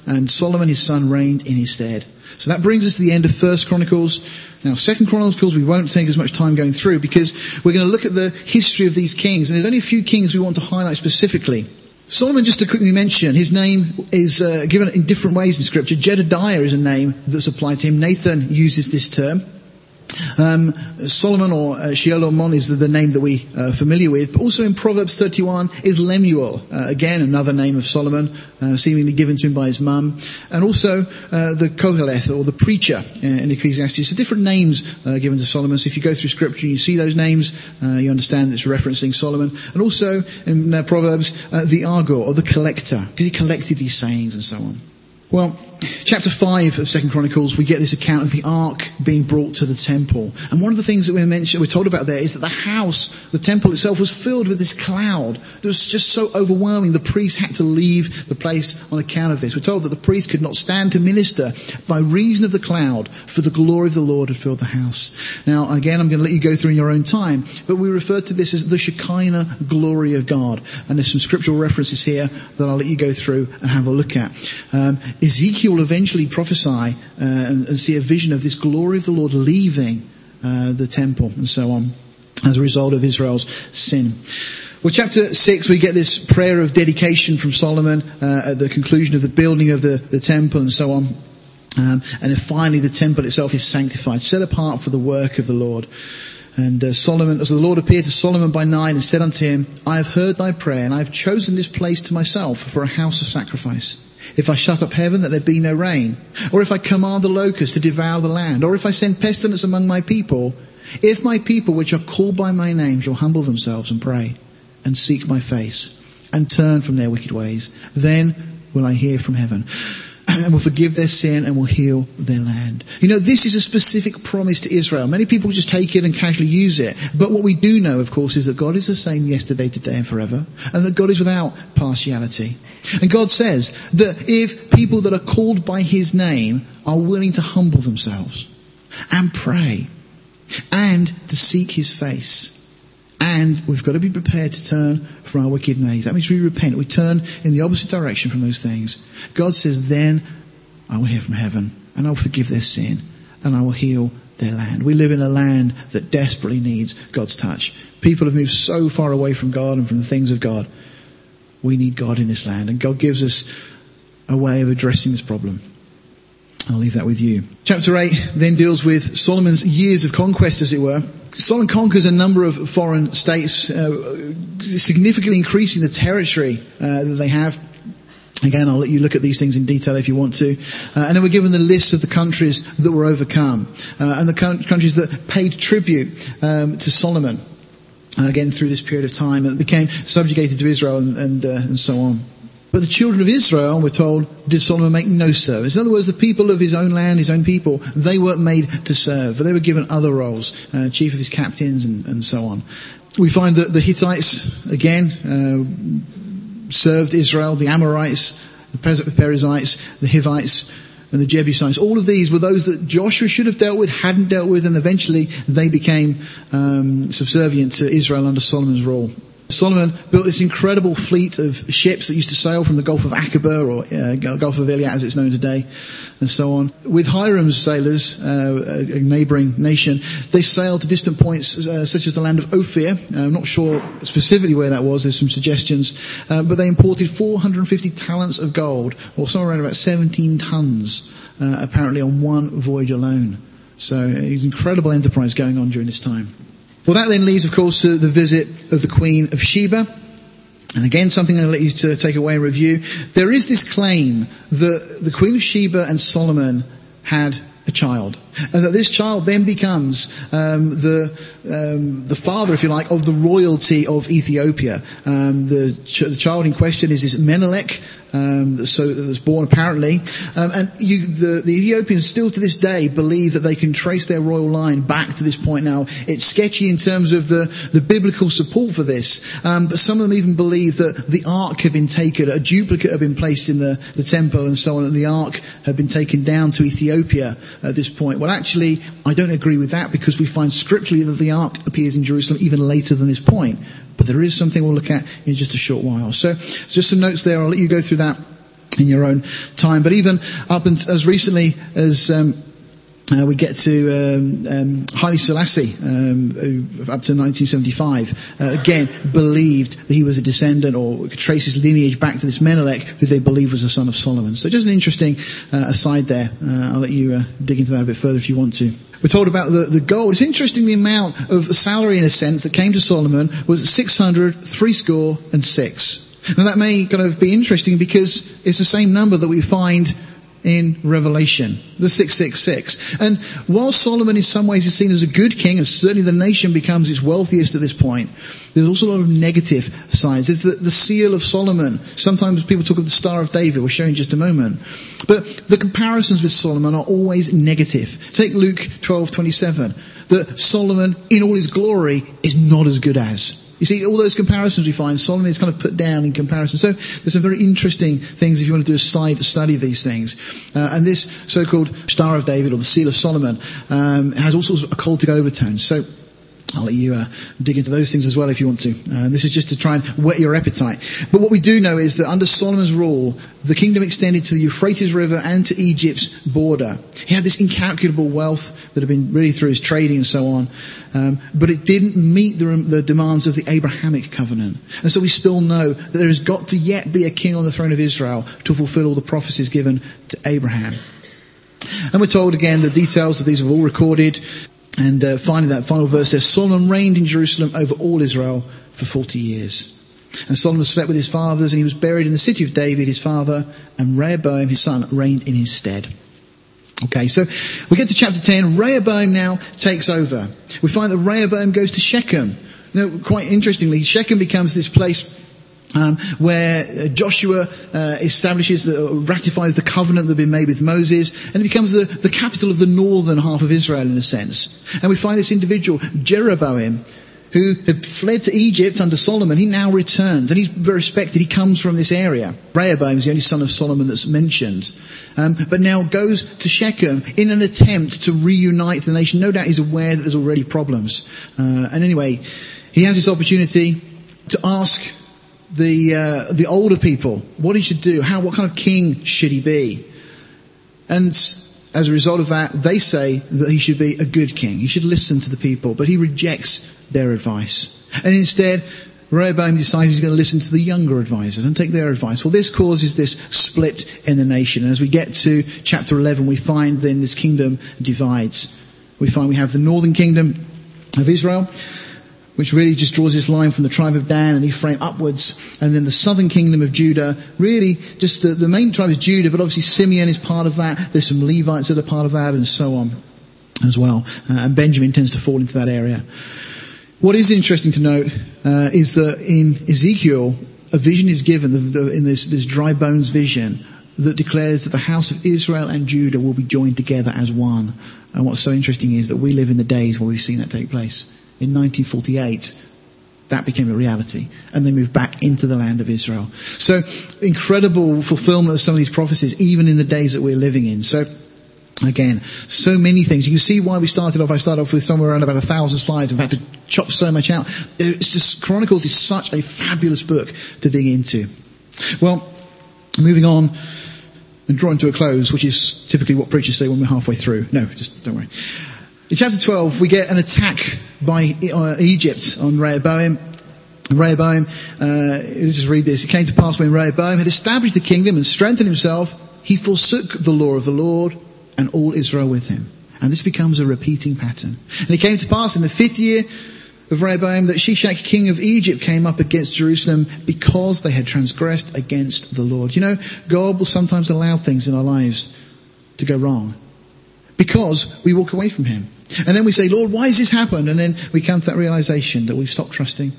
And Solomon his son reigned in his stead. So that brings us to the end of First Chronicles. Now, Second Chronicles we won't take as much time going through because we're going to look at the history of these kings. And there's only a few kings we want to highlight specifically. Solomon, just to quickly mention, his name is uh, given in different ways in Scripture. Jedediah is a name that's applied to him. Nathan uses this term. Um, Solomon or uh, is the, the, name that we are familiar with, but also in Proverbs 31 is Lemuel, uh, again another name of Solomon, uh, seemingly given to him by his mum, and also uh, the Koheleth or the preacher uh, in Ecclesiastes. So different names uh, given to Solomon. So if you go through Scripture and you see those names, you understand it's referencing Solomon. And also in Proverbs, the Agur or the collector, because he collected these sayings and so on. Well, chapter 5 of Second Chronicles, we get this account of the ark being brought to the temple. And one of the things that we mentioned, we're told about there is that the house, the temple itself was filled with this cloud. It was just so overwhelming. The priests had to leave the place on account of this. We're told that the priests could not stand to minister by reason of the cloud, for the glory of the Lord had filled the house. Now, again, I'm going to let you go through in your own time, but we refer to this as the Shekinah glory of God. And there's some scriptural references here that I'll let you go through and have a look at. Um, Ezekiel eventually prophesy uh, and, and, see a vision of this glory of the Lord leaving uh, the temple and so on as a result of Israel's sin. Well, chapter 6, we get this prayer of dedication from Solomon uh, at the conclusion of the building of the, the temple and so on. Um, and then finally, the temple itself is sanctified, set apart for the work of the Lord. And uh, Solomon, so the Lord appeared to Solomon by night and said unto him, I have heard thy prayer, and I have chosen this place to myself for a house of sacrifice. If I shut up heaven that there be no rain, or if I command the locusts to devour the land, or if I send pestilence among my people, if my people which are called by my name shall humble themselves and pray, and seek my face, and turn from their wicked ways, then will I hear from heaven and will forgive their sin and will heal their land. You know, this is a specific promise to Israel. Many people just take it and casually use it. But what we do know, of course, is that God is the same yesterday, today, and forever, and that God is without partiality. And God says that if people that are called by His name are willing to humble themselves and pray and to seek His face, and we've got to be prepared to turn from our wicked ways. That means we repent. We turn in the opposite direction from those things. God says, then I will hear from heaven and I will forgive their sin and I will heal their land. We live in a land that desperately needs God's touch. People have moved so far away from God and from the things of God. We need God in this land and God gives us a way of addressing this problem. I'll leave that with you. Chapter 8 then deals with Solomon's years of conquest, as it were. Solomon conquers a number of foreign states, uh, significantly increasing the territory uh, that they have. Again, I'll let you look at these things in detail if you want to. Uh, and then we're given the list of the countries that were overcome uh, and the countries that paid tribute um, to Solomon. Uh, again, through this period of time, and became subjugated to Israel and, and, uh, and so on. But the children of Israel, we're told, did Solomon make no service. In other words, the people of his own land, his own people, they weren't made to serve, but they were given other roles, uh, chief of his captains and, and, so on. We find that the Hittites, again, uh, served Israel, the Amorites, the Perizzites, the Hivites, and the Jebusites. All of these were those that Joshua should have dealt with, hadn't dealt with, and eventually they became um, subservient to Israel under Solomon's rule. Solomon built this incredible fleet of ships that used to sail from the Gulf of Aqaba or uh, Gulf of Eilat as it's known today and so on. With Hiram's sailors, uh, a neighboring nation, they sailed to distant points uh, such as the land of Ophir. Uh, I'm not sure specifically where that was, there's some suggestions, uh, but they imported 450 talents of gold or somewhere around about 17 tons uh, apparently on one voyage alone. So it's an incredible enterprise going on during this time. Well, that then leads, of course, to the visit of the Queen of Sheba. And again, something I'm going to let you to take away and review. There is this claim that the Queen of Sheba and Solomon had a child. And that this child then becomes um, the, um, the father, if you like, of the royalty of Ethiopia. Um, the, ch- the, child in question is this Menelik, um, so that was born apparently. Um, and you, the, the, Ethiopians still to this day believe that they can trace their royal line back to this point. Now, it's sketchy in terms of the, the biblical support for this, um, but some of them even believe that the ark had been taken, a duplicate had been placed in the, the temple and so on, and the ark had been taken down to Ethiopia at this point. Well, actually, I don't agree with that because we find scripturally that the ark appears in Jerusalem even later than this point. But there is something we'll look at in just a short while. So, just some notes there. I'll let you go through that in your own time. But even up and as recently as um, uh, we get to um, um, Haile Selassie, um, up to 1975. Uh, again, believed that he was a descendant or could trace his lineage back to this Menelik, who they believe was the son of Solomon. So just an interesting uh, aside there. Uh, I'll let you uh, dig into that a bit further if you want to. We're told about the, the goal. It's interesting the amount of salary, in a sense, that came to Solomon was 600, three score, and six. Now that may kind of be interesting because it's the same number that we find in Revelation, the 666. And while Solomon in some ways is seen as a good king, and certainly the nation becomes its wealthiest at this point, there's also a lot of negative signs. There's the, the seal of Solomon. Sometimes people talk of the Star of David, we'll show in just a moment. But the comparisons with Solomon are always negative. Take Luke 12, 27. That Solomon, in all his glory, is not as good as. You see, all those comparisons we find, Solomon is kind of put down in comparison. So there's some very interesting things if you want to do a slide to study of these things. Uh, and this so-called Star of David or the Seal of Solomon um, has all sorts of occultic overtones. So I'll let you uh, dig into those things as well if you want to. Uh, this is just to try and whet your appetite. But what we do know is that under Solomon's rule, the kingdom extended to the Euphrates River and to Egypt's border. He had this incalculable wealth that had been really through his trading and so on, um, but it didn't meet the, the demands of the Abrahamic covenant. And so we still know that there has got to yet be a king on the throne of Israel to fulfill all the prophecies given to Abraham. And we're told again the details of these are all recorded. And uh, finally, that final verse says, Solomon reigned in Jerusalem over all Israel for 40 years. And Solomon slept with his fathers, and he was buried in the city of David, his father, and Rehoboam, his son, reigned in his stead. Okay, so we get to chapter 10. Rehoboam now takes over. We find that Rehoboam goes to Shechem. Now, quite interestingly, Shechem becomes this place um, where uh, Joshua uh, establishes, the, ratifies the covenant that had been made with Moses, and it becomes the, the capital of the northern half of Israel in a sense. And we find this individual, Jeroboam, who had fled to Egypt under Solomon, he now returns, and he's very respected. He comes from this area. Rehoboam is the only son of Solomon that's mentioned, um, but now goes to Shechem in an attempt to reunite the nation. No doubt he's aware that there's already problems. Uh, and anyway, he has this opportunity to ask the, uh, the older people what he should do, how, what kind of king should he be. And as a result of that, they say that he should be a good king. He should listen to the people, but he rejects their advice. And instead, Rehoboam decides he's going to listen to the younger advisors and take their advice. Well, this causes this split in the nation. And as we get to chapter 11, we find then this kingdom divides. We find we have the northern kingdom of Israel, which really just draws this line from the tribe of Dan and Ephraim upwards. And then the southern kingdom of Judah, really just the, the main tribe is Judah, but obviously Simeon is part of that. There's some Levites that are part of that and so on as well. Uh, and Benjamin tends to fall into that area. What is interesting to note uh, is that in Ezekiel, a vision is given the, the, in this, this dry bones vision that declares that the house of Israel and Judah will be joined together as one. And what's so interesting is that we live in the days where we've seen that take place in 1948, that became a reality. And they moved back into the land of Israel. So incredible fulfillment of some of these prophecies, even in the days that we're living in. So again, so many things. You can see why we started off. I started off with somewhere around about a thousand slides. We've had to chop so much out. It's just, Chronicles is such a fabulous book to dig into. Well, moving on and drawing to a close, which is typically what preachers say when we're halfway through. No, just don't worry. In chapter 12, we get an attack by uh, Egypt on Rehoboam. Rehoboam, uh, let's just read this. It came to pass when Rehoboam had established the kingdom and strengthened himself, he forsook the law of the Lord and all Israel with him. And this becomes a repeating pattern. And it came to pass in the fifth year of Rehoboam that Shishak, king of Egypt, came up against Jerusalem because they had transgressed against the Lord. You know, God will sometimes allow things in our lives to go wrong because we walk away from him. And then we say, Lord, why has this happened? And then we come to that realization that we've stopped trusting,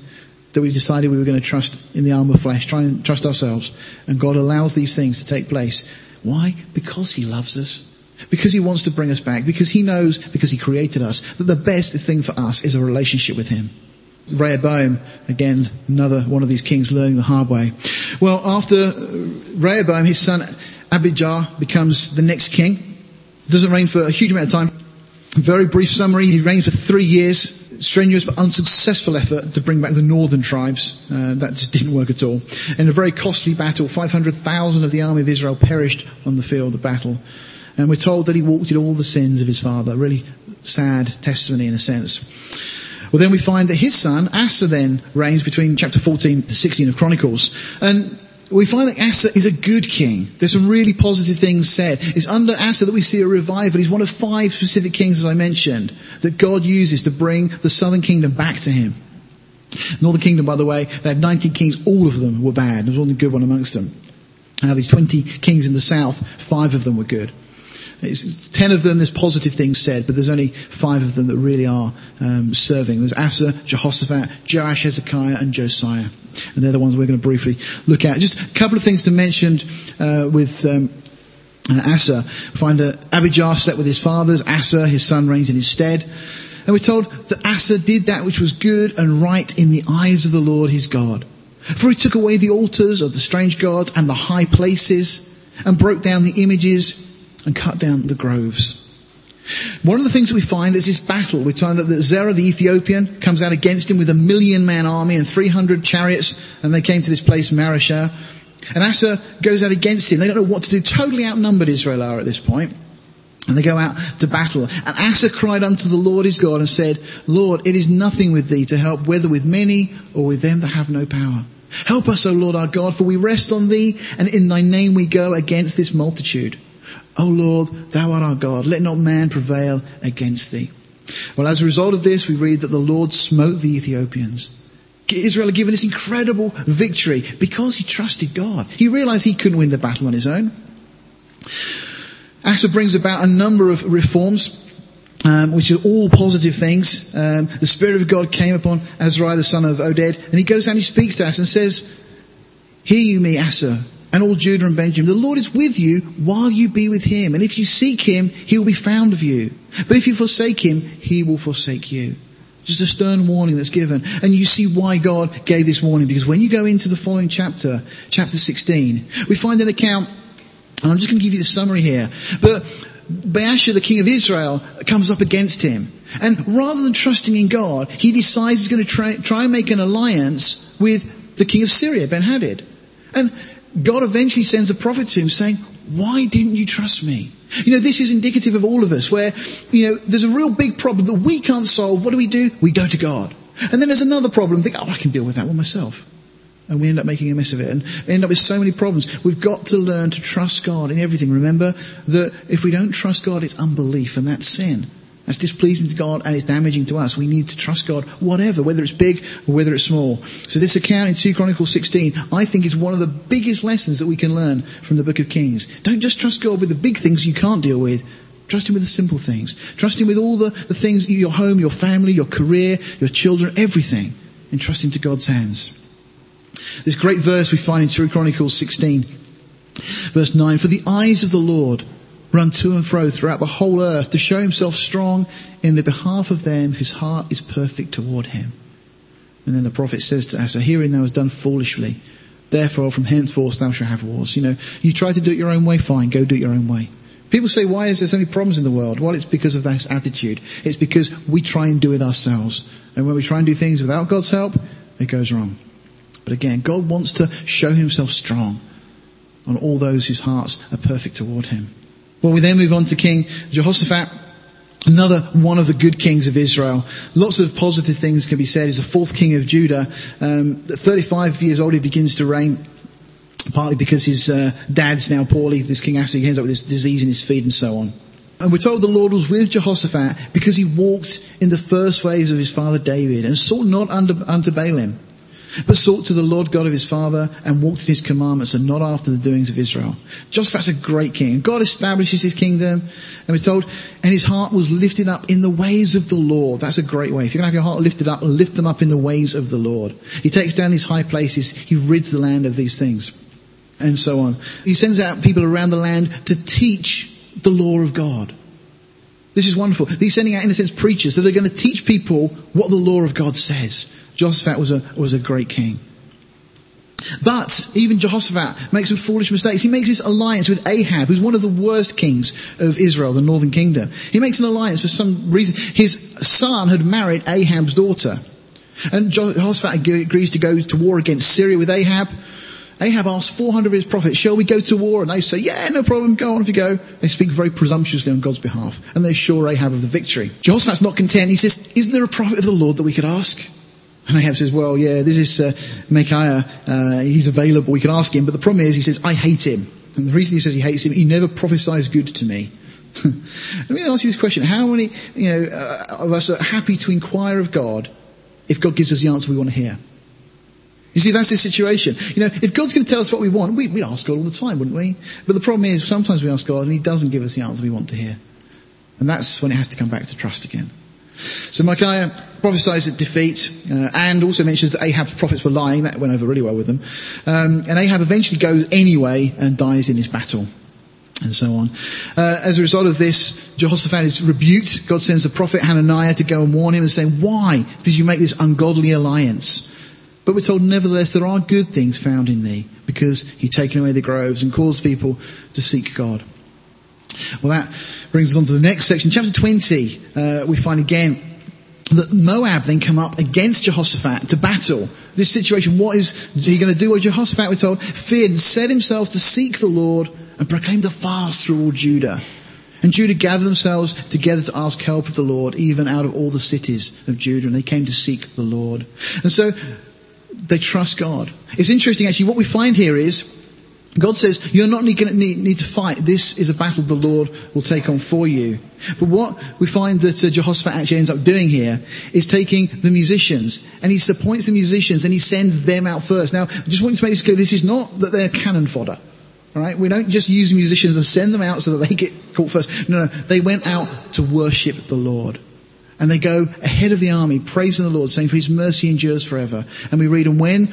that we've decided we were going to trust in the arm of flesh, try and trust ourselves. And God allows these things to take place. Why? Because He loves us. Because He wants to bring us back. Because He knows, because He created us, that the best thing for us is a relationship with Him. Rehoboam, again, another one of these kings learning the hard way. Well, after Rehoboam, his son Abijah becomes the next king. Doesn't reign for a huge amount of time. Very brief summary. He reigned for three years. Strenuous but unsuccessful effort to bring back the northern tribes. Uh, that just didn't work at all. In a very costly battle, 500,000 of the army of Israel perished on the field of battle. And we're told that he walked in all the sins of his father. Really sad testimony in a sense. Well, then we find that his son, Asa, then reigns between chapter 14 to 16 of Chronicles. And we find that Asa is a good king. There's some really positive things said. It's under Asa that we see a revival. He's one of five specific kings, as I mentioned, that God uses to bring the southern kingdom back to him. Northern kingdom, by the way, they had 19 kings. All of them were bad. There was only good one amongst them. Now, these 20 kings in the south, five of them were good. It's, ten of them, there's positive things said, but there's only five of them that really are um, serving. There's Asa, Jehoshaphat, Joash, Hezekiah, and Josiah. And they're the ones we're going to briefly look at. Just a couple of things to mention uh, with um, uh, Asa. We find that Abijah slept with his fathers. Asa, his son, reigns in his stead. And we're told that Asa did that which was good and right in the eyes of the Lord his God. For he took away the altars of the strange gods and the high places and broke down the images and cut down the groves. One of the things we find is this battle. We find that Zerah the Ethiopian comes out against him with a million man army and 300 chariots, and they came to this place, Mareshah. And Asa goes out against him. They don't know what to do. Totally outnumbered Israel are at this point. And they go out to battle. And Asa cried unto the Lord his God and said, Lord, it is nothing with thee to help, whether with many or with them that have no power. Help us, O Lord our God, for we rest on thee, and in thy name we go against this multitude. O Lord, thou art our God. Let not man prevail against thee. Well, as a result of this, we read that the Lord smote the Ethiopians. Israel had given this incredible victory because he trusted God. He realized he couldn't win the battle on his own. Asa brings about a number of reforms, um, which are all positive things. Um, the Spirit of God came upon Azariah, the son of Oded, and he goes and he speaks to Asa and says, Hear you me, Asa, and all Judah and Benjamin. The Lord is with you while you be with him. And if you seek him, he will be found of you. But if you forsake him, he will forsake you. Just a stern warning that's given. And you see why God gave this warning. Because when you go into the following chapter, chapter 16, we find an account, and I'm just going to give you the summary here. But Baasha, the king of Israel, comes up against him. And rather than trusting in God, he decides he's going to try, try and make an alliance with the king of Syria, Ben Hadad. And God eventually sends a prophet to him saying, why didn't you trust me? You know, this is indicative of all of us where, you know, there's a real big problem that we can't solve. What do we do? We go to God. And then there's another problem. Think, oh, I can deal with that one myself. And we end up making a mess of it and end up with so many problems. We've got to learn to trust God in everything. Remember that if we don't trust God, it's unbelief and that's sin. That's displeasing to God and it's damaging to us. We need to trust God, whatever, whether it's big or whether it's small. So this account in 2 Chronicles 16, I think is one of the biggest lessons that we can learn from the book of Kings. Don't just trust God with the big things you can't deal with. Trust Him with the simple things. Trust Him with all the, the things, your home, your family, your career, your children, everything. And trust Him to God's hands. This great verse we find in 2 Chronicles 16, verse 9, For the eyes of the Lord run to and fro throughout the whole earth to show himself strong in the behalf of them whose heart is perfect toward him. And then the prophet says to Asa, hearing thou hast done foolishly. Therefore, from henceforth thou shalt have wars. You know, you try to do it your own way, fine, go do it your own way. People say, why is there so many problems in the world? Well, it's because of this attitude. It's because we try and do it ourselves. And when we try and do things without God's help, it goes wrong. But again, God wants to show himself strong on all those whose hearts are perfect toward him. Well, we then move on to King Jehoshaphat, another one of the good kings of Israel. Lots of positive things can be said. He's the fourth king of Judah. Um, 35 years old, he begins to reign. Partly because his uh, dad's now poorly, this King Asa, ends up with this disease in his feet and so on. And we're told the Lord was with Jehoshaphat because he walked in the first ways of his father David and sought not unto, unto Baalim but sought to the Lord God of his father and walked in his commandments and not after the doings of Israel. Jehoshaphat's a great king. God establishes his kingdom, and we're told, and his heart was lifted up in the ways of the Lord. That's a great way. If you're going to have your heart lifted up, lift them up in the ways of the Lord. He takes down these high places. He rids the land of these things. And so on. He sends out people around the land to teach the law of God. This is wonderful. He's sending out, in a sense, preachers that are going to teach people what the law of God says. Jehoshaphat was a, was a great king. But even Jehoshaphat makes some foolish mistakes. He makes this alliance with Ahab, who's one of the worst kings of Israel, the northern kingdom. He makes an alliance for some reason. His son had married Ahab's daughter. And Jehoshaphat agrees to go to war against Syria with Ahab. Ahab asks 400 of his prophets, shall we go to war? And they say, yeah, no problem, go on if you go. They speak very presumptuously on God's behalf. And they assure Ahab of the victory. Jehoshaphat's not content. He says, isn't there a prophet of the Lord that we could ask? And Ahab says, well, yeah, this is uh, Micaiah. Uh, he's available. We can ask him. But the problem is, he says, I hate him. And the reason he says he hates him, he never prophesies good to me. Let me ask you this question. How many you know, uh, of us are happy to inquire of God if God gives us the answer we want to hear? You see, that's the situation. You know, if God's going to tell us what we want, we, would ask God all the time, wouldn't we? But the problem is, sometimes we ask God and He doesn't give us the answer we want to hear. And that's when it has to come back to trust again. So Micaiah prophesies a defeat uh, and also mentions that Ahab's prophets were lying. That went over really well with them. Um, and Ahab eventually goes anyway and dies in his battle. And so on. Uh, as a result of this, Jehoshaphat is rebuked. God sends the prophet Hananiah to go and warn him and saying, Why did you make this ungodly alliance? But we're told, nevertheless, there are good things found in thee, because he's taken away the groves and caused people to seek God. Well, that brings us on to the next section. Chapter 20, uh, we find again that Moab then come up against Jehoshaphat to battle. This situation, what is he going to do? Well, Jehoshaphat, we're told, feared and set himself to seek the Lord and proclaimed a fast through all Judah. And Judah gathered themselves together to ask help of the Lord, even out of all the cities of Judah, and they came to seek the Lord. And so they trust God. It's interesting actually, what we find here is God says, you're not going to need, need, to fight. This is a battle the Lord will take on for you. But what we find that uh, Jehoshaphat actually ends up doing here is taking the musicians and he appoints the musicians and he sends them out first. Now, I just want to make this clear. This is not that they're cannon fodder. All right? We don't just use musicians and send them out so that they get caught first. No, no. They went out to worship the Lord. And they go ahead of the army, praising the Lord, saying, For his mercy endures forever. And we read, And when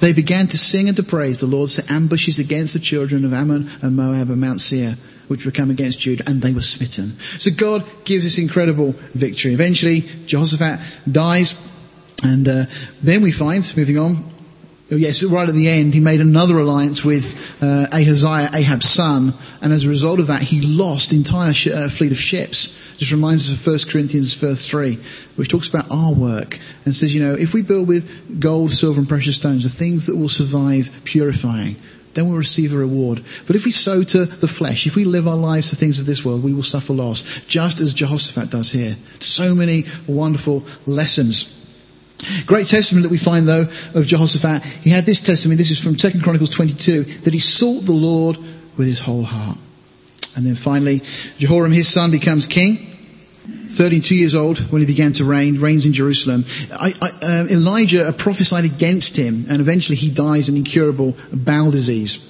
they began to sing and to praise. The Lord set ambushes against the children of Ammon and Moab and Mount Seir, which were come against Judah, and they were smitten. So God gives this incredible victory. Eventually, Jehoshaphat dies, and uh, then we find, moving on, yes, right at the end, he made another alliance with uh, Ahaziah, Ahab's son, and as a result of that, he lost entire sh- uh, fleet of ships. Just reminds us of 1 Corinthians verse 3, which talks about our work and says, you know, if we build with gold, silver, and precious stones, the things that will survive purifying, then we'll receive a reward. But if we sow to the flesh, if we live our lives to things of this world, we will suffer loss, just as Jehoshaphat does here. So many wonderful lessons. Great testimony that we find though of Jehoshaphat. He had this testimony, this is from 2 Chronicles 22, that he sought the Lord with his whole heart. And then finally, Jehoram, his son, becomes king. 32 years old when he began to reign, reigns in Jerusalem. I, I, uh, Elijah prophesied against him, and eventually he dies an incurable bowel disease.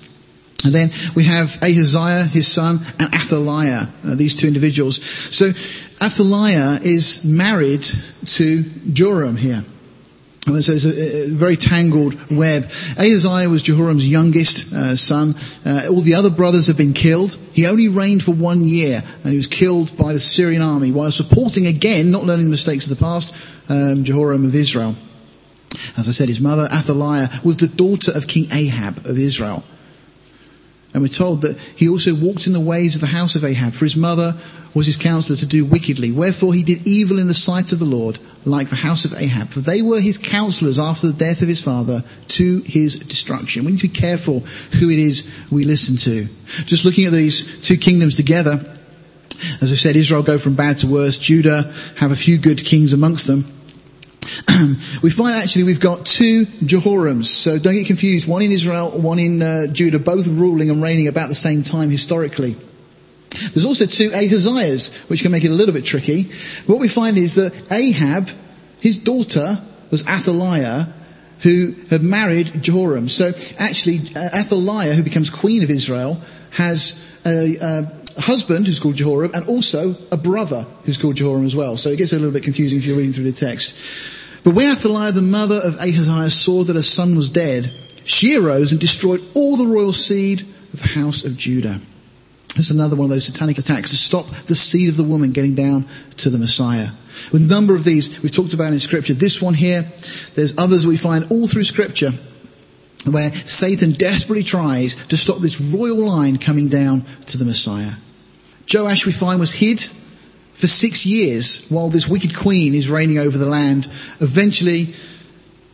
And then we have Ahaziah, his son, and Athaliah, uh, these two individuals. So Athaliah is married to Joram here. So it's a, a, very tangled web. Ahaziah was Jehoram's youngest uh, son. Uh, all the other brothers have been killed. He only reigned for one year, and he was killed by the Syrian army while supporting again, not learning the mistakes of the past, um, Jehoram of Israel. As I said, his mother Athaliah was the daughter of King Ahab of Israel. And we're told that he also walked in the ways of the house of Ahab, for his mother was his counselor to do wickedly. Wherefore he did evil in the sight of the Lord, like the house of Ahab. For they were his counselors after the death of his father to his destruction. We need to be careful who it is we listen to. Just looking at these two kingdoms together, as I said, Israel go from bad to worse. Judah have a few good kings amongst them. we find actually we've got two Jehorams, so don't get confused. One in Israel, one in uh, Judah, both ruling and reigning about the same time historically. There's also two Ahaziahs, which can make it a little bit tricky. What we find is that Ahab, his daughter, was Athaliah, who had married Jehoram. So actually, uh, Athaliah, who becomes queen of Israel, has a, a, husband who's called Jehoram and also a brother who's called Jehoram as well. So it gets a little bit confusing if you're reading through the text. But when Athaliah, the mother of Ahaziah, saw that her son was dead, she arose and destroyed all the royal seed of the house of Judah. It's another one of those satanic attacks to stop the seed of the woman getting down to the Messiah. With a number of these we've talked about in Scripture. This one here, there's others we find all through Scripture where Satan desperately tries to stop this royal line coming down to the Messiah. Joash, we find, was hid for six years while this wicked queen is reigning over the land. Eventually,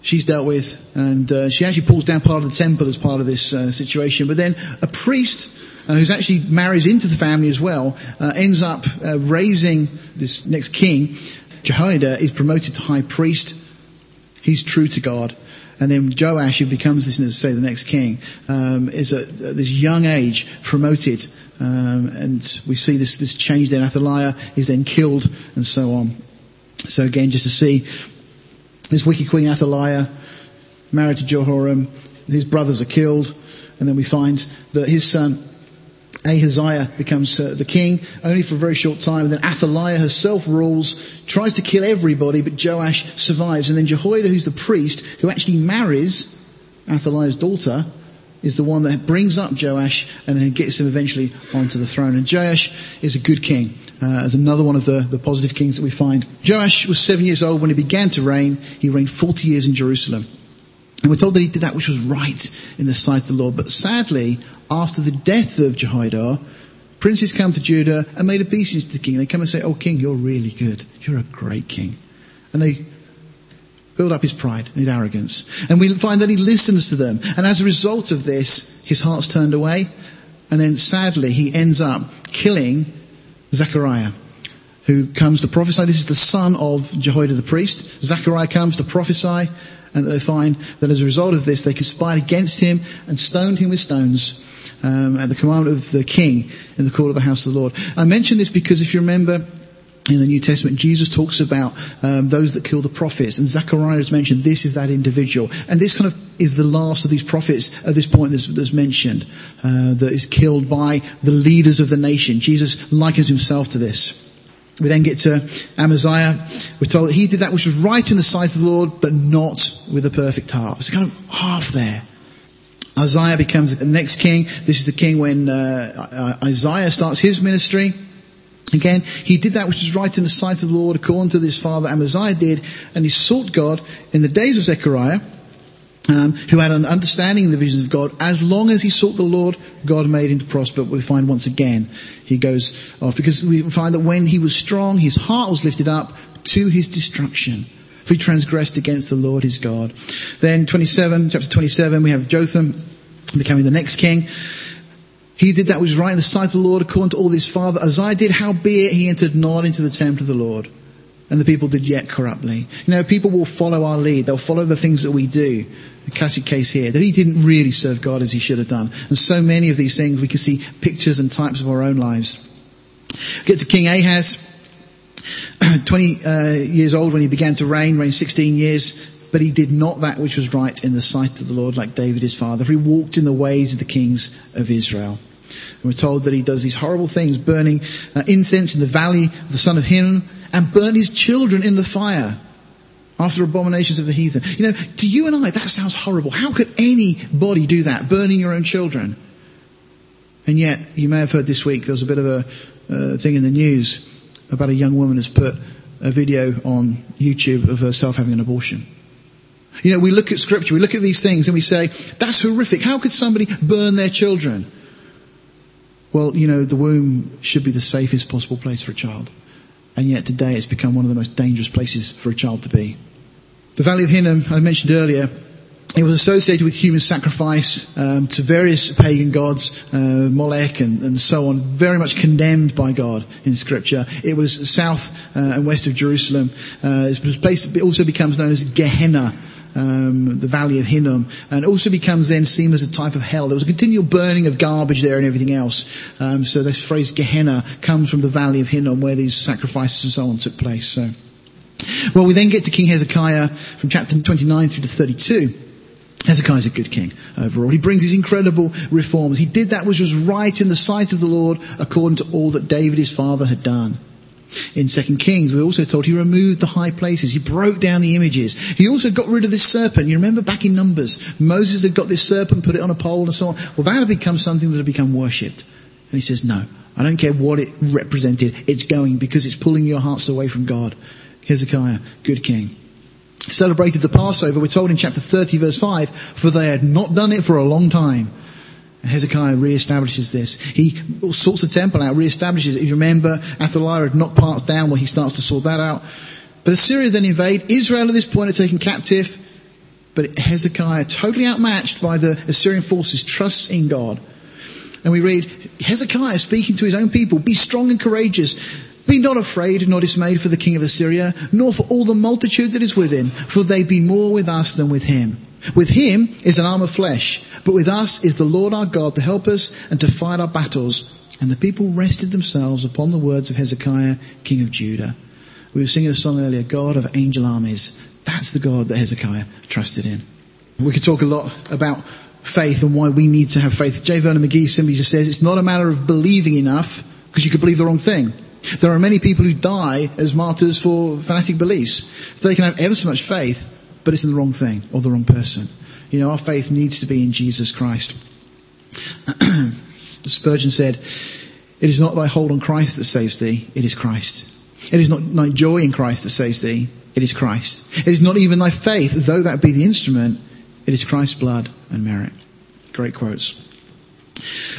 she's dealt with, and uh, she actually pulls down part of the temple as part of this uh, situation. But then a priest uh, who's actually marries into the family as well, uh, ends up uh, raising this next king. Jehoiada is promoted to high priest. He's true to God. And then Joash, who becomes this, say, the next king, um, is at, at, this young age promoted. Um, and we see this, this change then. Athaliah is then killed and so on. So again, just to see this wicked queen Athaliah, married to Jehoram, his brothers are killed. And then we find that his son Ahaziah becomes uh, the king, only for a very short time. And then Athaliah herself rules, tries to kill everybody, but Joash survives. And then Jehoiada, who's the priest, who actually marries Athaliah's daughter, is the one that brings up Joash and then gets him eventually onto the throne. And Joash is a good king, uh, as another one of the, the positive kings that we find. Joash was seven years old when he began to reign. He reigned 40 years in Jerusalem. And we're told that he did that which was right in the sight of the Lord. But sadly, after the death of Jehoiada, princes come to Judah and made obeisance to the king. And they come and say, Oh, king, you're really good. You're a great king. And they build up his pride and his arrogance. And we find that he listens to them. And as a result of this, his heart's turned away. And then sadly, he ends up killing Zechariah, who comes to prophesy. This is the son of Jehoiada the priest. Zechariah comes to prophesy and they find that as a result of this, they conspired against him and stoned him with stones um, at the command of the king in the court of the house of the Lord. I mention this because if you remember, in the New Testament, Jesus talks about um, those that kill the prophets, and Zechariah has mentioned this is that individual, and this kind of is the last of these prophets at this point that's, that's mentioned uh, that is killed by the leaders of the nation. Jesus likens himself to this. We then get to Amaziah. We're told that he did that which was right in the sight of the Lord, but not with a perfect heart. It's kind of half there. Uzziah becomes the next king. This is the king when uh, Isaiah starts his ministry. Again, he did that which was right in the sight of the Lord, according to his father Amaziah did, and he sought God in the days of Zechariah um, who had an understanding of the visions of God. As long as he sought the Lord, God made him to prosper. We find once again he goes off because we find that when he was strong, his heart was lifted up to his destruction. For he transgressed against the Lord his God. Then 27, chapter 27, we have Jotham becoming the next king. He did that which was right in the sight of the Lord according to all his father. Uzziah did, howbeit he entered not into the temple of the Lord. And the people did yet corruptly. You know, people will follow our lead. They'll follow the things that we do the classic case here, that he didn't really serve God as he should have done. And so many of these things, we can see pictures and types of our own lives. Get to King Ahaz, 20 uh, years old when he began to reign, reigned 16 years, but he did not that which was right in the sight of the Lord like David his father, for he walked in the ways of the kings of Israel. And we're told that he does these horrible things, burning uh, incense in the valley of the son of Hinnom, and burn his children in the fire after abominations of the heathen. You know, to you and I, that sounds horrible. How could anybody do that, burning your own children? And yet, you may have heard this week, there was a bit of a uh, thing in the news about a young woman has put a video on YouTube of herself having an abortion. You know, we look at scripture, we look at these things and we say, that's horrific. How could somebody burn their children? Well, you know, the womb should be the safest possible place for a child. And yet today it's become one of the most dangerous places for a child to be. The Valley of Hinnom, I mentioned earlier, it was associated with human sacrifice um, to various pagan gods, uh, Molech and, and, so on, very much condemned by God in Scripture. It was south uh, and west of Jerusalem. Uh, was place, also becomes known as Gehenna, um, the Valley of Hinnom, and also becomes then seen as a type of hell. There was a continual burning of garbage there and everything else. Um, so this phrase Gehenna comes from the Valley of Hinnom, where these sacrifices and so on took place. So, well, we then get to King Hezekiah from chapter 29 through to 32. Hezekiah is a good king overall. He brings these incredible reforms. He did that which was right in the sight of the Lord according to all that David his father had done. In Second Kings, we're also told he removed the high places. He broke down the images. He also got rid of this serpent. You remember back in Numbers, Moses had got this serpent, put it on a pole and so on. Well, that had become something that had become worshipped. And he says, no, I don't care what it represented. It's going because it's pulling your hearts away from God. Hezekiah, good king. Celebrated the Passover, we're told in chapter 30 verse 5, for they had not done it for a long time. Hezekiah re-establishes this. He sorts the temple out, re-establishes it. If you remember, Athaliah had knocked parts down where he starts to sort that out. But Assyria then invade. Israel at this point are taken captive. But Hezekiah, totally outmatched by the Assyrian forces, trusts in God. And we read Hezekiah speaking to his own people, be strong and courageous. Be not afraid nor dismayed for the king of Assyria, nor for all the multitude that is with him, for they be more with us than with him. With him is an arm of flesh, but with us is the Lord our God to help us and to fight our battles. And the people rested themselves upon the words of Hezekiah, king of Judah. We were singing a song earlier, God of angel armies. That's the God that Hezekiah trusted in. We could talk a lot about faith and why we need to have faith. J. Vernon McGee simply just says it's not a matter of believing enough because you could believe the wrong thing. There are many people who die as martyrs for fanatic beliefs. They can have ever so much faith, but it's in the wrong thing or the wrong person. You know, our faith needs to be in Jesus Christ. Spurgeon said, It is not thy hold on Christ that saves thee, it is Christ. It is not thy joy in Christ that saves thee, it is Christ. It is not even thy faith, though that be the instrument, it is Christ's blood and merit. Great quotes.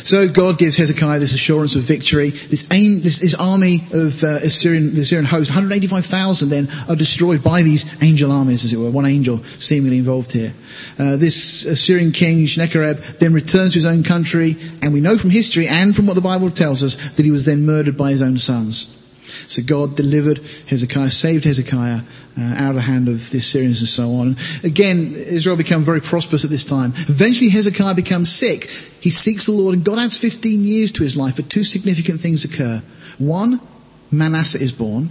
So God gives Hezekiah this assurance of victory. This, aim, this, this army of uh, Assyrian, the Assyrian host, 185,000 then are destroyed by these angel armies, as it were. One angel seemingly involved here. Uh, this Assyrian king, Sennacherib, then returns to his own country, and we know from history and from what the Bible tells us that he was then murdered by his own sons. So God delivered Hezekiah, saved Hezekiah uh, out of the hand of the Assyrians and so on. Again, Israel become very prosperous at this time. Eventually Hezekiah becomes sick. He seeks the Lord and God adds 15 years to his life, but two significant things occur. One, Manasseh is born.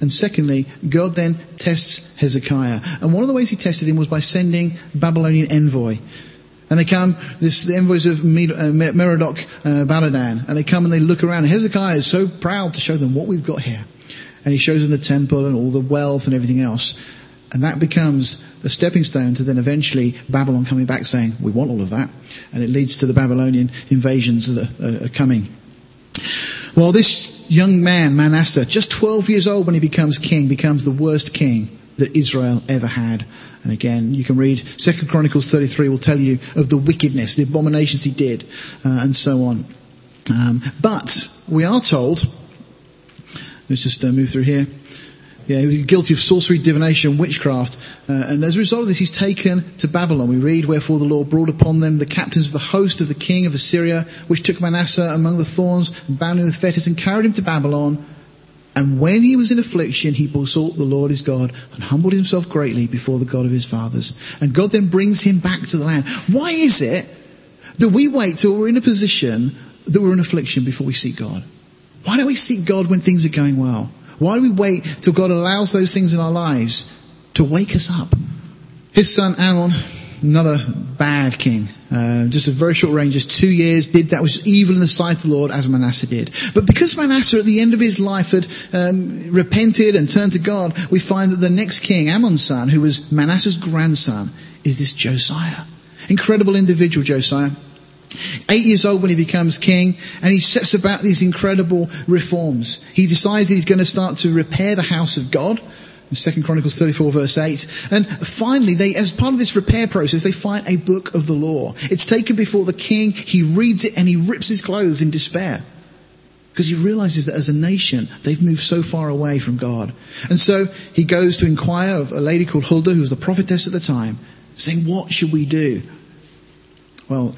And secondly, God then tests Hezekiah. And one of the ways he tested him was by sending Babylonian envoy. And they come, this, the envoys of uh, Merodach uh, Baladan, and they come and they look around. Hezekiah is so proud to show them what we've got here. And he shows them the temple and all the wealth and everything else. And that becomes a stepping stone to then eventually Babylon coming back saying, we want all of that. And it leads to the Babylonian invasions that are, are coming. Well, this young man, Manasseh, just 12 years old when he becomes king, becomes the worst king that Israel ever had. And again, you can read Second Chronicles 33 will tell you of the wickedness, the abominations he did, uh, and so on. Um, but we are told, let's just uh, move through here. Yeah, he was guilty of sorcery, divination, witchcraft. Uh, and as a result of this, he's taken to Babylon. We read, Wherefore the Lord brought upon them the captains of the host of the king of Assyria, which took Manasseh among the thorns, and bound him with fetters, and carried him to Babylon. And when he was in affliction, he besought the Lord his God and humbled himself greatly before the God of his fathers. And God then brings him back to the land. Why is it that we wait till we're in a position that we're in affliction before we seek God? Why don't we seek God when things are going well? Why do we wait till God allows those things in our lives to wake us up? His son Amon, another bad king, uh, just a very short reign, just two years, did that was evil in the sight of the Lord as Manasseh did. But because Manasseh at the end of his life had um, repented and turned to God, we find that the next king, Amon's son, who was Manasseh's grandson, is this Josiah. Incredible individual, Josiah. Eight years old when he becomes king, and he sets about these incredible reforms. He decides he's going to start to repair the house of God 2 Chronicles 34 verse 8. And finally, they, as part of this repair process, they find a book of the law. It's taken before the king, he reads it and he rips his clothes in despair. Because he realizes that as a nation, they've moved so far away from God. And so he goes to inquire of a lady called Huldah, who was the prophetess at the time, saying, what should we do? Well,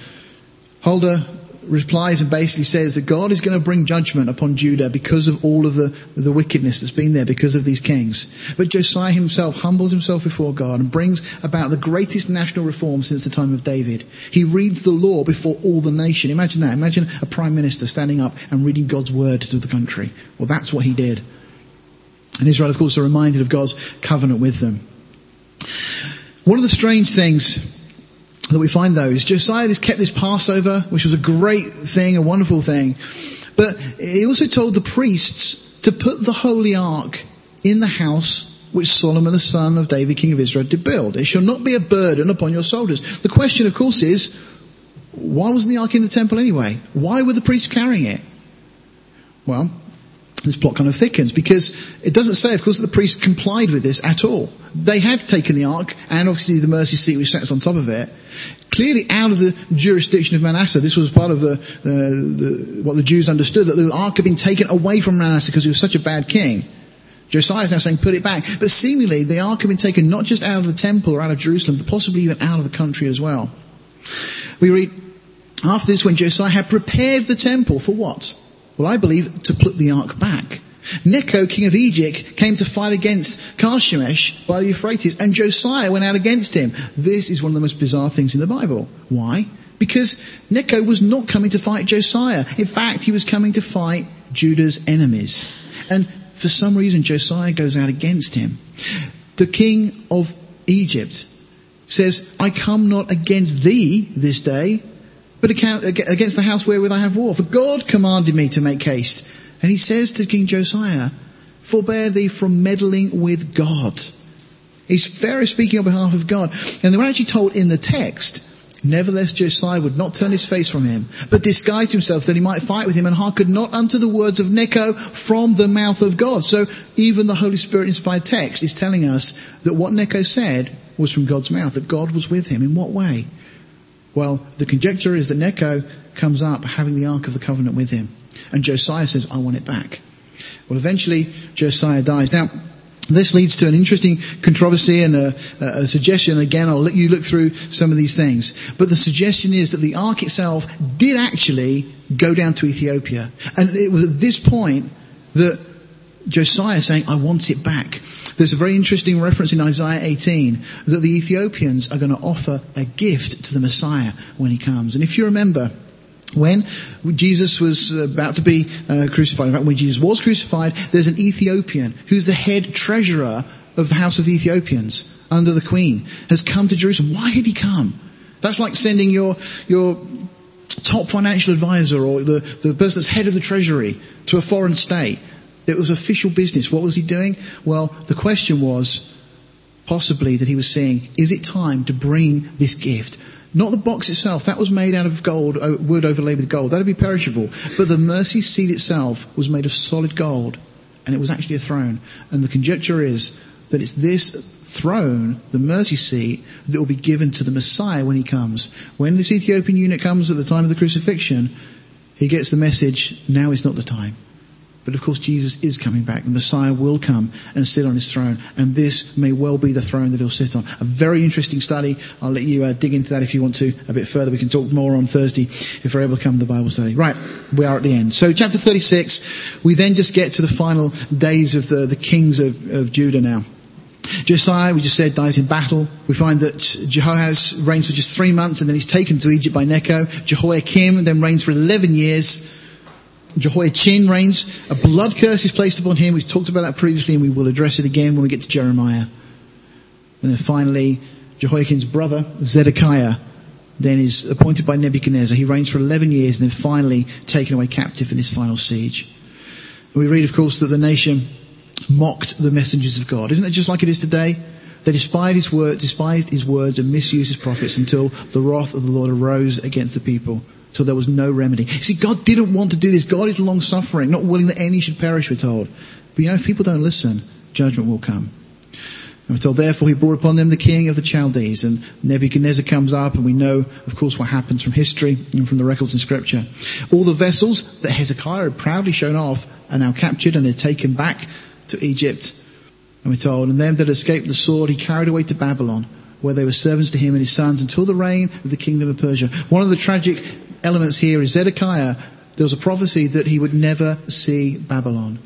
Huldah replies and basically says that God is going to bring judgment upon Judah because of all of the, the wickedness that's been there because of these kings. But Josiah himself humbles himself before God and brings about the greatest national reform since the time of David. He reads the law before all the nation. Imagine that. Imagine a prime minister standing up and reading God's word to the country. Well, that's what he did. And Israel, of course, are reminded of God's covenant with them. One of the strange things that we find those. Josiah has kept this Passover, which was a great thing, a wonderful thing. But he also told the priests to put the holy ark in the house which Solomon the son of David, king of Israel, did build. It shall not be a burden upon your shoulders. The question, of course, is, why wasn't the ark in the temple anyway? Why were the priests carrying it? Well, this plot kind of thickens because it doesn't say, of course, that the priests complied with this at all. They had taken the ark and obviously the mercy seat which sits on top of it. Clearly out of the jurisdiction of Manasseh. This was part of the, uh, the, what the Jews understood, that the ark had been taken away from Manasseh because he was such a bad king. Josiah is now saying, put it back. But seemingly, the ark had been taken not just out of the temple or out of Jerusalem, but possibly even out of the country as well. We read, after this, when Josiah had prepared the temple for what? Well, I believe to put the ark back. Necho, king of Egypt, came to fight against Carchemish by the Euphrates, and Josiah went out against him. This is one of the most bizarre things in the Bible. Why? Because Necho was not coming to fight Josiah. In fact, he was coming to fight Judah's enemies. And for some reason, Josiah goes out against him. The king of Egypt says, I come not against thee this day, but against the house wherewith I have war. For God commanded me to make haste. And he says to King Josiah, Forbear thee from meddling with God. He's Pharaoh speaking on behalf of God. And they were actually told in the text, Nevertheless, Josiah would not turn his face from him, but disguised himself that he might fight with him, and hearkened not unto the words of Necho from the mouth of God. So even the Holy Spirit inspired text is telling us that what Necho said was from God's mouth, that God was with him. In what way? Well, the conjecture is that Necho comes up having the Ark of the Covenant with him. And Josiah says, I want it back. Well, eventually, Josiah dies. Now, this leads to an interesting controversy and a, a, suggestion. Again, I'll let you look through some of these things. But the suggestion is that the ark itself did actually go down to Ethiopia. And it was at this point that Josiah is saying, I want it back. There's a very interesting reference in Isaiah 18 that the Ethiopians are going to offer a gift to the Messiah when he comes. And if you remember, when Jesus was about to be uh, crucified, in fact, when Jesus was crucified, there's an Ethiopian who's the head treasurer of the house of the Ethiopians under the queen, has come to Jerusalem. Why had he come? That's like sending your, your top financial advisor or the, the person that's head of the treasury to a foreign state. It was official business. What was he doing? Well, the question was possibly that he was saying, is it time to bring this gift? Not the box itself, that was made out of gold, uh, wood overlaid with gold. That'd be perishable. But the mercy seat itself was made of solid gold, and it was actually a throne. And the conjecture is that it's this throne, the mercy seat, that will be given to the Messiah when he comes. When this Ethiopian eunuch comes at the time of the crucifixion, he gets the message, now is not the time. But of course, Jesus is coming back. The Messiah will come and sit on his throne. And this may well be the throne that he'll sit on. A very interesting study. I'll let you uh, dig into that if you want to a bit further. We can talk more on Thursday if we're able to come to the Bible study. Right. We are at the end. So chapter 36, we then just get to the final days of the, the kings of, of Judah now. Josiah, we just said, dies in battle. We find that Jehoahaz reigns for just three months and then he's taken to Egypt by Necho. Jehoiakim then reigns for 11 years. Jehoiachin reigns. A blood curse is placed upon him. We've talked about that previously and we will address it again when we get to Jeremiah. And then finally, Jehoiakim's brother, Zedekiah, then is appointed by Nebuchadnezzar. He reigns for 11 years and then finally taken away captive in his final siege. And we read, of course, that the nation mocked the messengers of God. Isn't it just like it is today? They despised his, word, despised his words and misused his prophets until the wrath of the Lord arose against the people till there was no remedy. See, God didn't want to do this. God is long suffering, not willing that any should perish, we're told. But you know, if people don't listen, judgment will come. And we're told, therefore, he brought upon them the king of the Chaldees. And Nebuchadnezzar comes up, and we know, of course, what happens from history and from the records in Scripture. All the vessels that Hezekiah had proudly shown off are now captured and they're taken back to Egypt. And we're told, and them that escaped the sword he carried away to Babylon, where they were servants to him and his sons until the reign of the kingdom of Persia. One of the tragic elements here is Zedekiah, there was a prophecy that he would never see Babylon.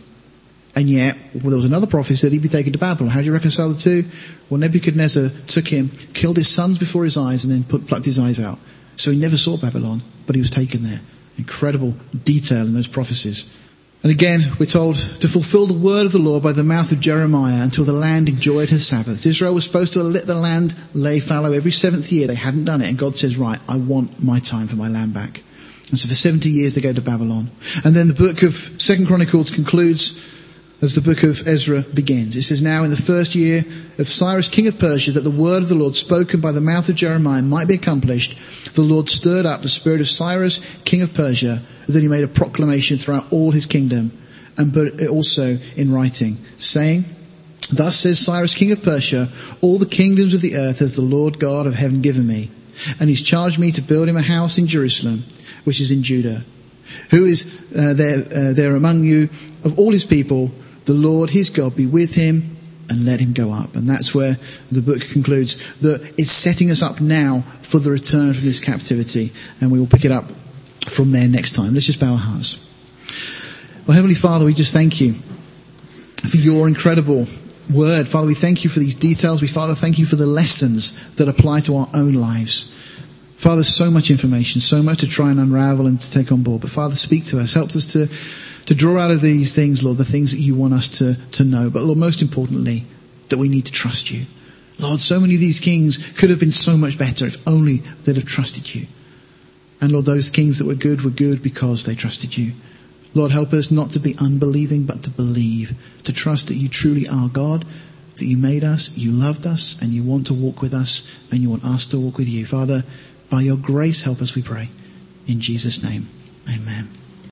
And yet, well, there was another prophecy that he'd be taken to Babylon. How do you reconcile the two? Well, Nebuchadnezzar took him, killed his sons before his eyes, and then put, plucked his eyes out. So he never saw Babylon, but he was taken there. Incredible detail in those prophecies. And again, we're told to fulfill the word of the Lord by the mouth of Jeremiah until the land enjoyed her Sabbaths. Israel was supposed to let the land lay fallow every seventh year. They hadn't done it. And God says, right, I want my time for my land back. And so for 70 years they go to Babylon. And then the book of Second Chronicles concludes as the book of Ezra begins. It says, Now in the first year of Cyrus, king of Persia, that the word of the Lord spoken by the mouth of Jeremiah might be accomplished, the Lord stirred up the spirit of Cyrus, king of Persia, that he made a proclamation throughout all his kingdom, and put it also in writing, saying, Thus says Cyrus, king of Persia, all the kingdoms of the earth has the Lord God of heaven given me, and he's charged me to build him a house in Jerusalem, which is in Judah. Who is uh, there, uh, there among you of all his people? The Lord his God be with him and let him go up. And that's where the book concludes that it's setting us up now for the return from this captivity. And we will pick it up from there next time. Let's just bow our hearts. Well, Heavenly Father, we just thank you for your incredible word. Father, we thank you for these details. We, Father, thank you for the lessons that apply to our own lives. Father, so much information, so much to try and unravel and to take on board. But Father, speak to us. Help us to, to draw out of these things, Lord, the things that you want us to, to know. But Lord, most importantly, that we need to trust you. Lord, so many of these kings could have been so much better if only they'd have trusted you. And Lord, those kings that were good were good because they trusted you. Lord, help us not to be unbelieving, but to believe, to trust that you truly are God, that you made us, you loved us, and you want to walk with us, and you want us to walk with you. Father, by your grace, help us, we pray. In Jesus' name, amen.